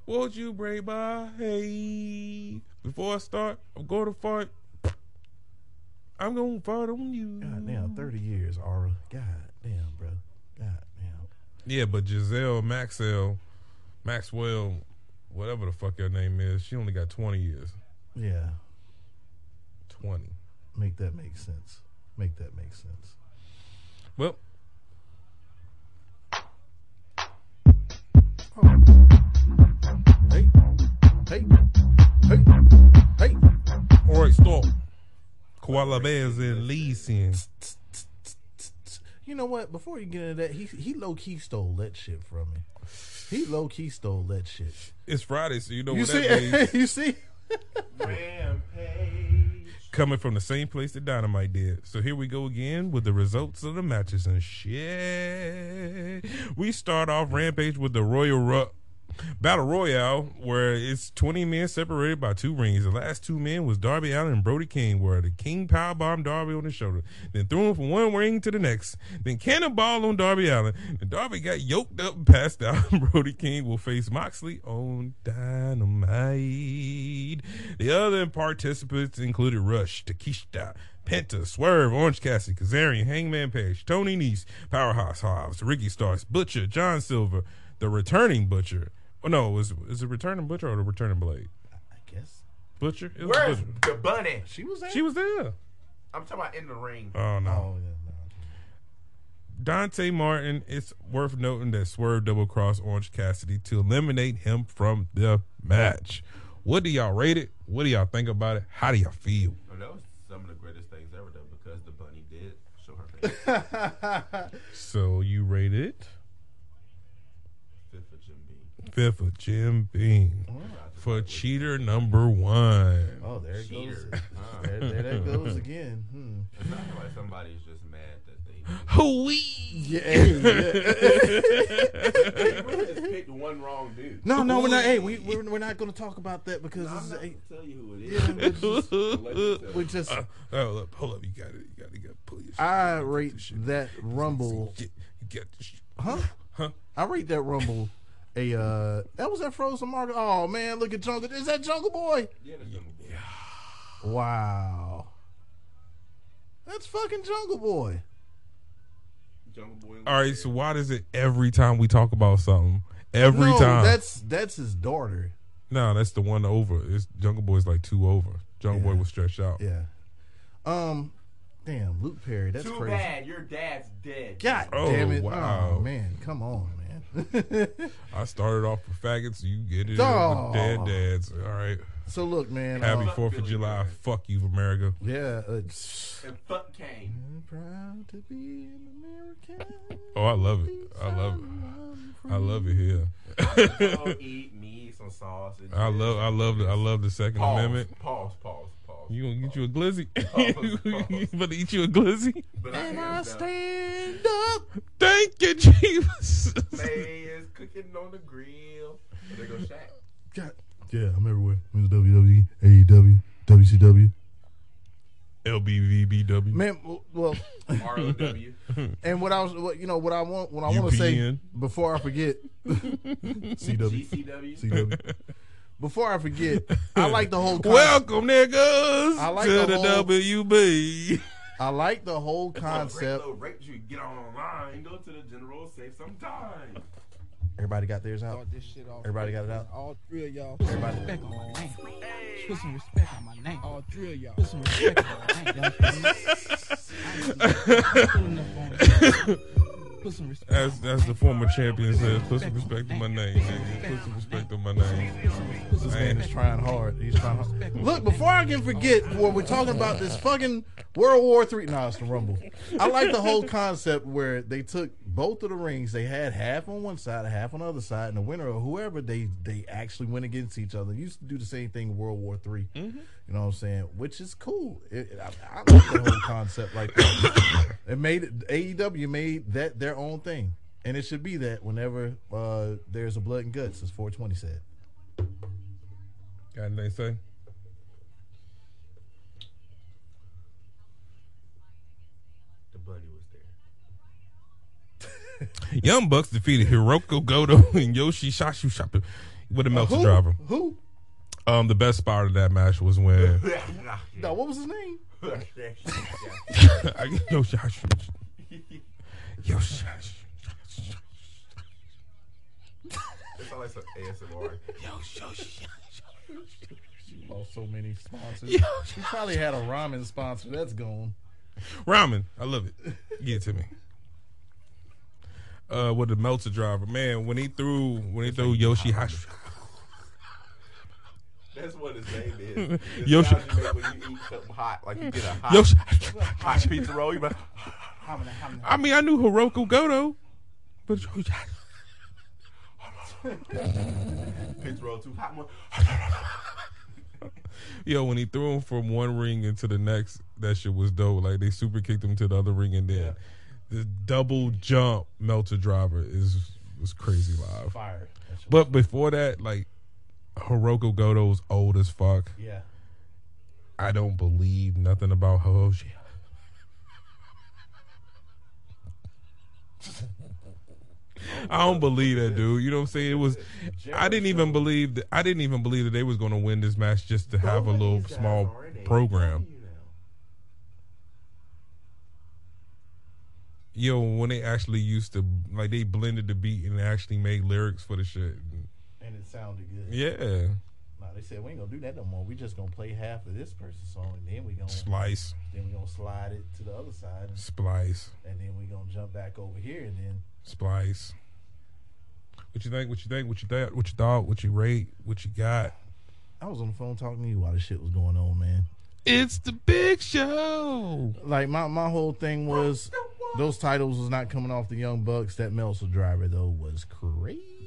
Won't you break my hey? Before I start, I'm going to fart. I'm gonna fart on you. God damn, thirty years, Aura. God damn, bro. God damn. Yeah, but Giselle Maxwell, Maxwell, whatever the fuck her name is, she only got 20 years. Yeah, 20. Make that make sense. Make that make sense. Well, Hey, hey, hey, hey. all right, stop. Koala bears in leasing. You know what? Before you get into that, he he low key stole that shit from me. He low key stole that shit. It's Friday, so you know You what that means. you see? Rampage. Coming from the same place that Dynamite did. So here we go again with the results of the matches and shit. We start off Rampage with the Royal Ru- Battle Royale, where it's 20 men separated by two rings. The last two men was Darby Allin and Brody King, where the King powerbombed Darby on the shoulder, then threw him from one ring to the next, then cannonball on Darby Allin. And Darby got yoked up and passed out. Brody King will face Moxley on Dynamite. The other participants included Rush, Takeshita, Penta, Swerve, Orange Cassidy, Kazarian, Hangman Page, Tony Nese, Powerhouse Hobbs, Ricky Starks, Butcher, John Silver, the returning Butcher. Oh no, is is it returning Butcher or the returning Blade? I guess Butcher. It was Where's Butcher. the bunny? she was there. She was there. I'm talking about in the ring. Oh no. Oh yeah, no. Dante Martin, it's worth noting that Swerve double crossed Orange Cassidy to eliminate him from the match. What do y'all rate it? What do y'all think about it? How do y'all feel? Oh, that was some of the greatest things ever done because the bunny did show her face. So you rate it Fifth of Jim Beam. Fifth of Jim Beam for cheater number one. Oh, there it goes. Cheater. Huh. There, there that goes again. Hmm. It sounds like somebody's just mad that they. Hooey! Yeah, hey, yeah. You really just picked one wrong dude. No, no, we're not. Hey, we we're, we're not going to talk about that because I'm this not is, gonna hey, tell you who it is. yeah, is. we're just, Let you tell we you. just Uh, hold up, hold up. You got it. You got it. You got to pull your shit. I rate that rumble. Get, you get this shit. Huh? Huh? I rate that rumble. A uh, that was that frozen market. Oh man, look at Jungle. Is that Jungle Boy? Yeah, that's Jungle Boy. Wow, that's fucking Jungle Boy. Jungle Boy. All right, so why does it every time we talk about something? Every no, time. that's that's his daughter. no, that's the one over. It's Jungle Boy's like two over. Jungle Boy was stretched out. Yeah. Um, damn, Luke Perry. That's Too crazy. bad your dad's dead. God Oh, damn it! wow. Oh man, come on, man. I started off with faggots. You get it Oh. with dead dads. All right. so look, man. Happy uh, Fourth of July. Ray. Fuck you, America. yeah. Uh, And fuck Kane. I'm proud to be an American. Oh, I love it. I love it. I love it here. Oh, eat me some sausage. I love. I love. The, I love the Second Pause, Amendment. Pause. Pause. Pause. You gonna get you a glizzy? Oh, pause, pause. you better eat you a glizzy. But I And I down. stand up. Thank you, Jesus. May is cooking on the grill. There goes Shaq. God. Yeah, I'm everywhere. It's WWE, AEW, WCW. LBVBW. Man, well, R-O-W. and what I was, what, you know, what I want, what I want to say before I forget, CW, GCW. CW. Before I forget, I like the whole. Con- Welcome, niggas, I like to the the, whole- WB. I like the whole It's a concept. Great rate you get online. Go to the general, save some time. Everybody got theirs out. Start this shit off. Everybody got it out. All three of y'all. Everybody. Respect on my name. Put some respect on my name. All three of y'all. Put some respect on my name. Y'all feel me? Put some respect. As as the former champion says, put some respect on my name, nigga. Put some respect on my name. This man is trying hard. He's trying hard. Look, before I can forget what we're talking about, this fucking World War Three. No, it's the Rumble. I like the whole concept where they took both of the rings. They had half on one side, half on the other side, and the winner or whoever they they actually went against each other. Used to do the same thing in World War 3 mm-hmm. You know what I'm saying? Which is cool. It, I, I like the whole concept like that. It made it, AEW made that their own thing, and it should be that whenever uh, there's a blood and guts, as 420 said. Got anything to say? The buddy was there. Young Bucks defeated Hirooki Goto and Yoshi Shashu Shopper with a melter who? driver. Who? Um, the best part of that match was when No, what was his name? Yoshi-Hashi. Yoshi. It's all like some ASMR. Lost so many sponsors. He probably had a ramen sponsor. That's gone. Ramen. I love it. Give it to me. Uh, with the Meltzer driver, man. When he threw, when he threw Yoshi Hash, That's what his name is. It's Yoshi- sound you make when you eat something hot, like you get a hot, Yoshi. hot pizza roll. You be like, I mean, I knew Hirooki Goto, but pizza roll too hot. More. yo, when he threw him from one ring into the next, that shit was dope. Like they super kicked him to the other ring, and then the double jump Meltzer driver is was crazy live. Fire. But before that, like Hirooki Goto's old as fuck. Yeah. I don't believe nothing about Hoshi. I don't believe that, dude. You know what I'm saying? It was. I didn't even believe that. I didn't even believe that they was going to win this match just to have a little small program. Yo, when they actually used to like they blended the beat and actually made lyrics for the shit. And it sounded good. Yeah, Nah, they said we ain't gonna do that no more. We just gonna play half of this person's song, and then we gonna splice, then we gonna slide it to the other side, and, splice, and then we gonna jump back over here, and then splice. What you think? What you think? What you thought? What you thought? What you rate? What you got? I was on the phone talking to you while this shit was going on, man. It's the big show. Like my my whole thing was those titles was not coming off the Young Bucks. That Meltzer driver though was crazy.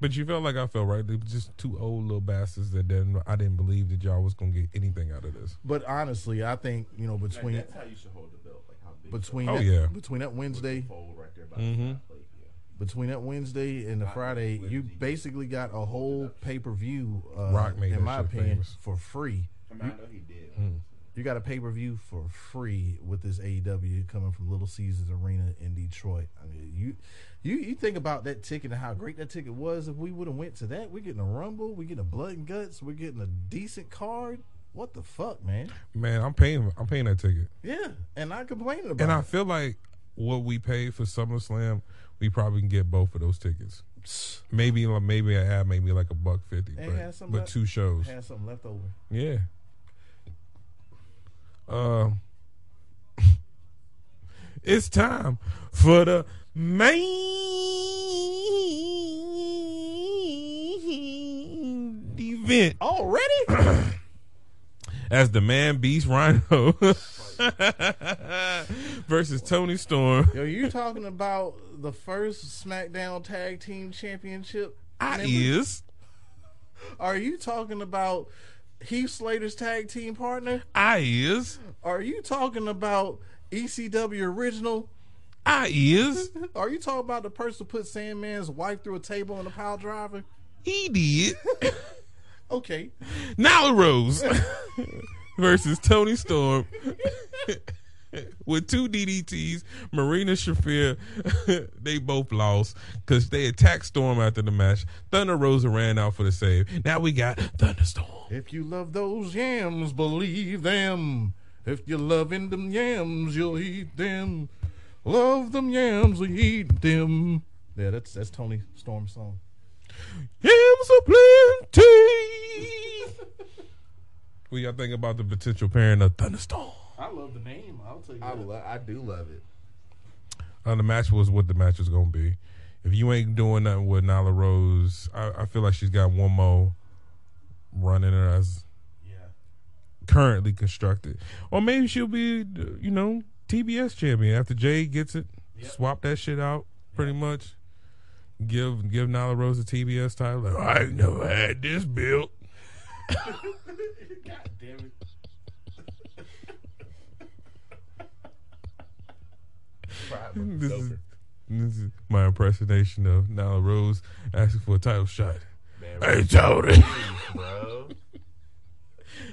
But you felt like I felt right. They were just two old little bastards that didn't. I didn't believe that y'all was gonna get anything out of this. But honestly, I think you know between That's how you should hold the belt. Like how big. between Oh, that, yeah. between that Wednesday fold right there by Mhm. the plate. Yeah. between that Wednesday and the Friday, you basically got a whole pay per view. Uh, Rock made in my opinion, famous. for free. I mean, I know he did. You got a pay per view for free with this AEW coming from Little Caesars Arena in Detroit. I mean, you you you think about that ticket and how great that ticket was. If we would have went to that, we're getting a Rumble, we're getting a Blood and Guts, we're getting a decent card. What the fuck, man? Man, I'm paying. I'm paying that ticket, Yeah, and not complaining about it. and I it. feel like what we paid for SummerSlam, we probably can get both of those tickets. Maybe, like, maybe I have maybe like a buck fifty, And but, but left- two shows. Had something left over. Yeah. Um. it's time for the main event. Already? As the man beast Rhino versus Toni Storm. Yo, you talking about the first SmackDown Tag Team Championship? I members? is. Are you talking about Heath Slater's tag team partner? I is. Are you talking about ECW original? I is. Are you talking about the person who put Sandman's wife through a table in a pile driver? He did. Okay. Nyla Rose versus Toni Storm with two DDTs. Marina Shafir, they both lost because they attacked Storm after the match. Thunder Rosa ran out for the save. Now we got Thunderstorm. If you love those yams, believe them. If you're loving them yams, you'll eat them. Love them yams, we eat them. Yeah, that's that's Toni Storm's song. Yams are plenty. what y'all think about the potential pairing of Thunderstorm? I love the name. I'll tell you. I, lo- I do love it. Uh, the match was what the match was gonna be. If you ain't doing nothing with Nyla Rose, I, I feel like she's got one more run in her as Yeah. currently constructed, or maybe she'll be, you know, TBS champion after Jay gets it. Swap that shit out, pretty much. Give give Nyla Rose a TBS title. Like, I ain't never had this built. God damn it. This is, this is my impersonation of Nyla Rose asking for a title shot. Hey Toni, Bro.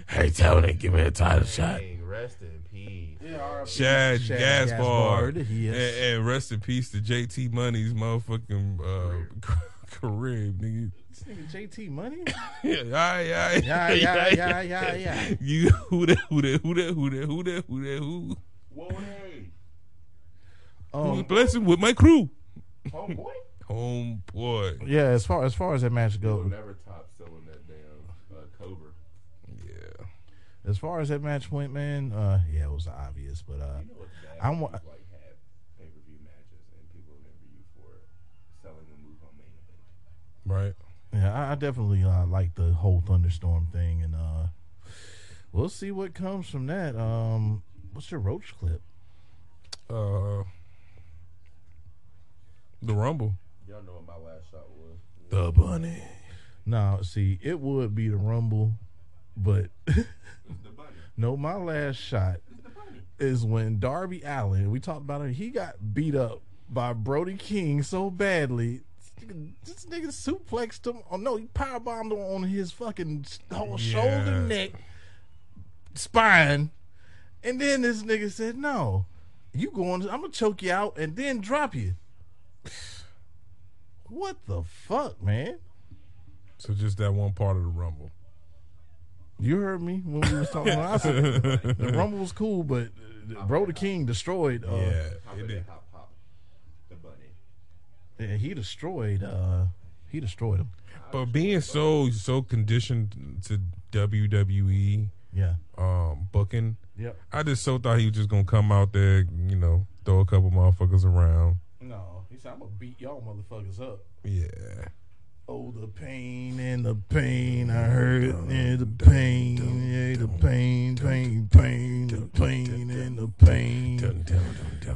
hey Toni, give me a title shot. Rest in peace. Shad, Shad Gaspard, Gaspard, yes. and, and rest in peace to JT Money's motherfucking uh, career, nigga. This nigga JT Money? Yeah, yeah, yeah, Yeah, yeah, yeah, yeah, yeah. You who that? Who that? Who that? Who that? Who that? Who that? Who? Whoa, hey. Who's Um, blessing with my crew? Homeboy. Homeboy. yeah, as far as far as that match You'll goes, never top selling that damn uh, Cobra. Yeah. as far as that match went, man, uh, yeah, it was obvious, but uh, You know? I wa- Like have pay per view matches and people remember you for selling a move on main event. Right. yeah, I, I definitely uh, like the whole thunderstorm thing, and uh, we'll see what comes from that. Um, what's your roach clip? Uh, the Rumble. Y'all know what my last shot was. The Bunny. No, see, it would be the Rumble, but the bunny. no, my last shot is when Darby Allin. We talked about it. He got beat up by Brody King so badly. This nigga, suplexed him. Oh no, he powerbombed him on his fucking whole shoulder, neck, spine, and then this nigga said, "No, you going? I'm gonna choke you out and then drop you." What the fuck, man? So just that one part of the Rumble. You heard me when we was talking. I said the Rumble was cool, but Brody King destroyed. Uh, yeah. Hop It did. hop hop. The bunny. yeah, he destroyed. Uh, he destroyed him. But being so so conditioned to WWE Yeah. um, booking, Yep. I just so thought he was just gonna come out there, you know, throw a couple motherfuckers around. No, he said I'm gonna beat y'all motherfuckers up. Yeah. Oh, the pain and the pain I heard, yeah, the pain, yeah, the pain, pain, pain, the pain and the pain.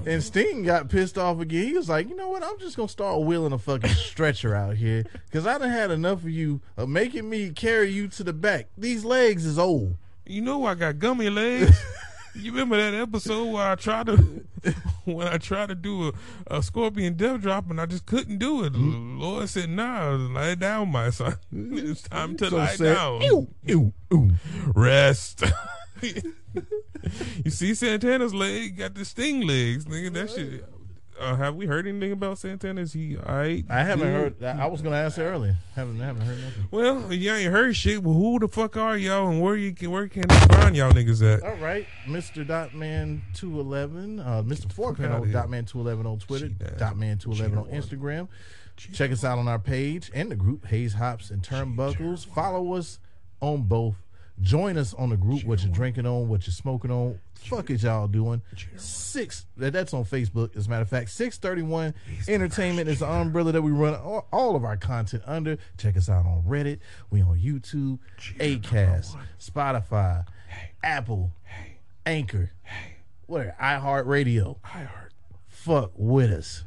And Sting got pissed off again. He was like, you know what? I'm just gonna start wheeling a fucking stretcher out here because I done had enough of you of making me carry you to the back. These legs is old. You know I got gummy legs. you remember that episode where I tried to when I tried to do a, a scorpion death drop and I just couldn't do it. Mm-hmm. Lord said, "Nah, lie down, my son. it's time to So lie down. "Ew, ew, ew." Rest." you see Santana's leg got the sting legs, nigga. That shit. Uh, have we heard anything about Santana? Is he alright? I haven't heard. I I was gonna ask earlier. Haven't haven't heard nothing. Well, you ain't heard shit. Well, who the fuck are y'all, and where you can where can they find y'all niggas at? All right, Mr. Dotman two eleven, uh, Mr. Four outta Panel here. Dotman two eleven on Twitter. Dotman two eleven on. Instagram. Check us out on our page and the group Hayes Hops and Turnbuckles. Follow us on both. Join us on the group. What you're drinking on, what you're smoking on. Fuck is y'all doing? Six. That's on Facebook. As a matter of fact, six thirty one Entertainment is the umbrella that we run all, all of our content under. Check us out on Reddit. We on YouTube, Acast, Spotify, Apple, Anchor, what? iHeartRadio. I heard. Fuck with us.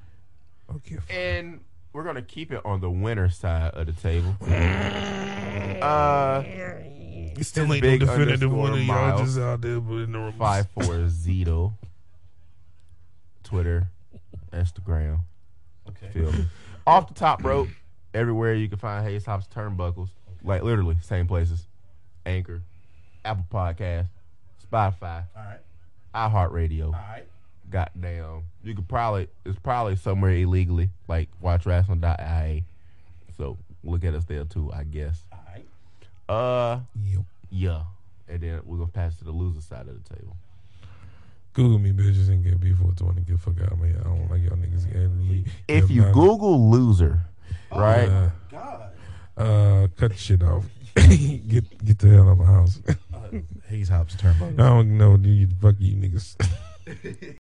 Okay. And we're gonna keep it on the winner side of the table. Uh, Still ain't big no definitive underscore one of y'all miles. just out there, but in the rumors. five four Zito, Twitter, Instagram. Okay. Feel me? Off the top rope, everywhere you can find Hayes Hops Turnbuckles, like literally same places. Anchor, Apple Podcast, Spotify, All right. iHeartRadio. All right. Goddamn, you could probably it's probably somewhere illegally, like watchwrestling.ia. So look at us there too, I guess. All right. Uh, Yep. yeah, and then we're gonna pass to the loser side of the table. Google me, bitches, and get B420. Get the fuck out of me. I don't like y'all niggas getting me. If you Google loser, right? Uh, uh, cut shit off. get get the hell out of my house. Hayes Hops turbo. I don't know, dude. Fuck you niggas.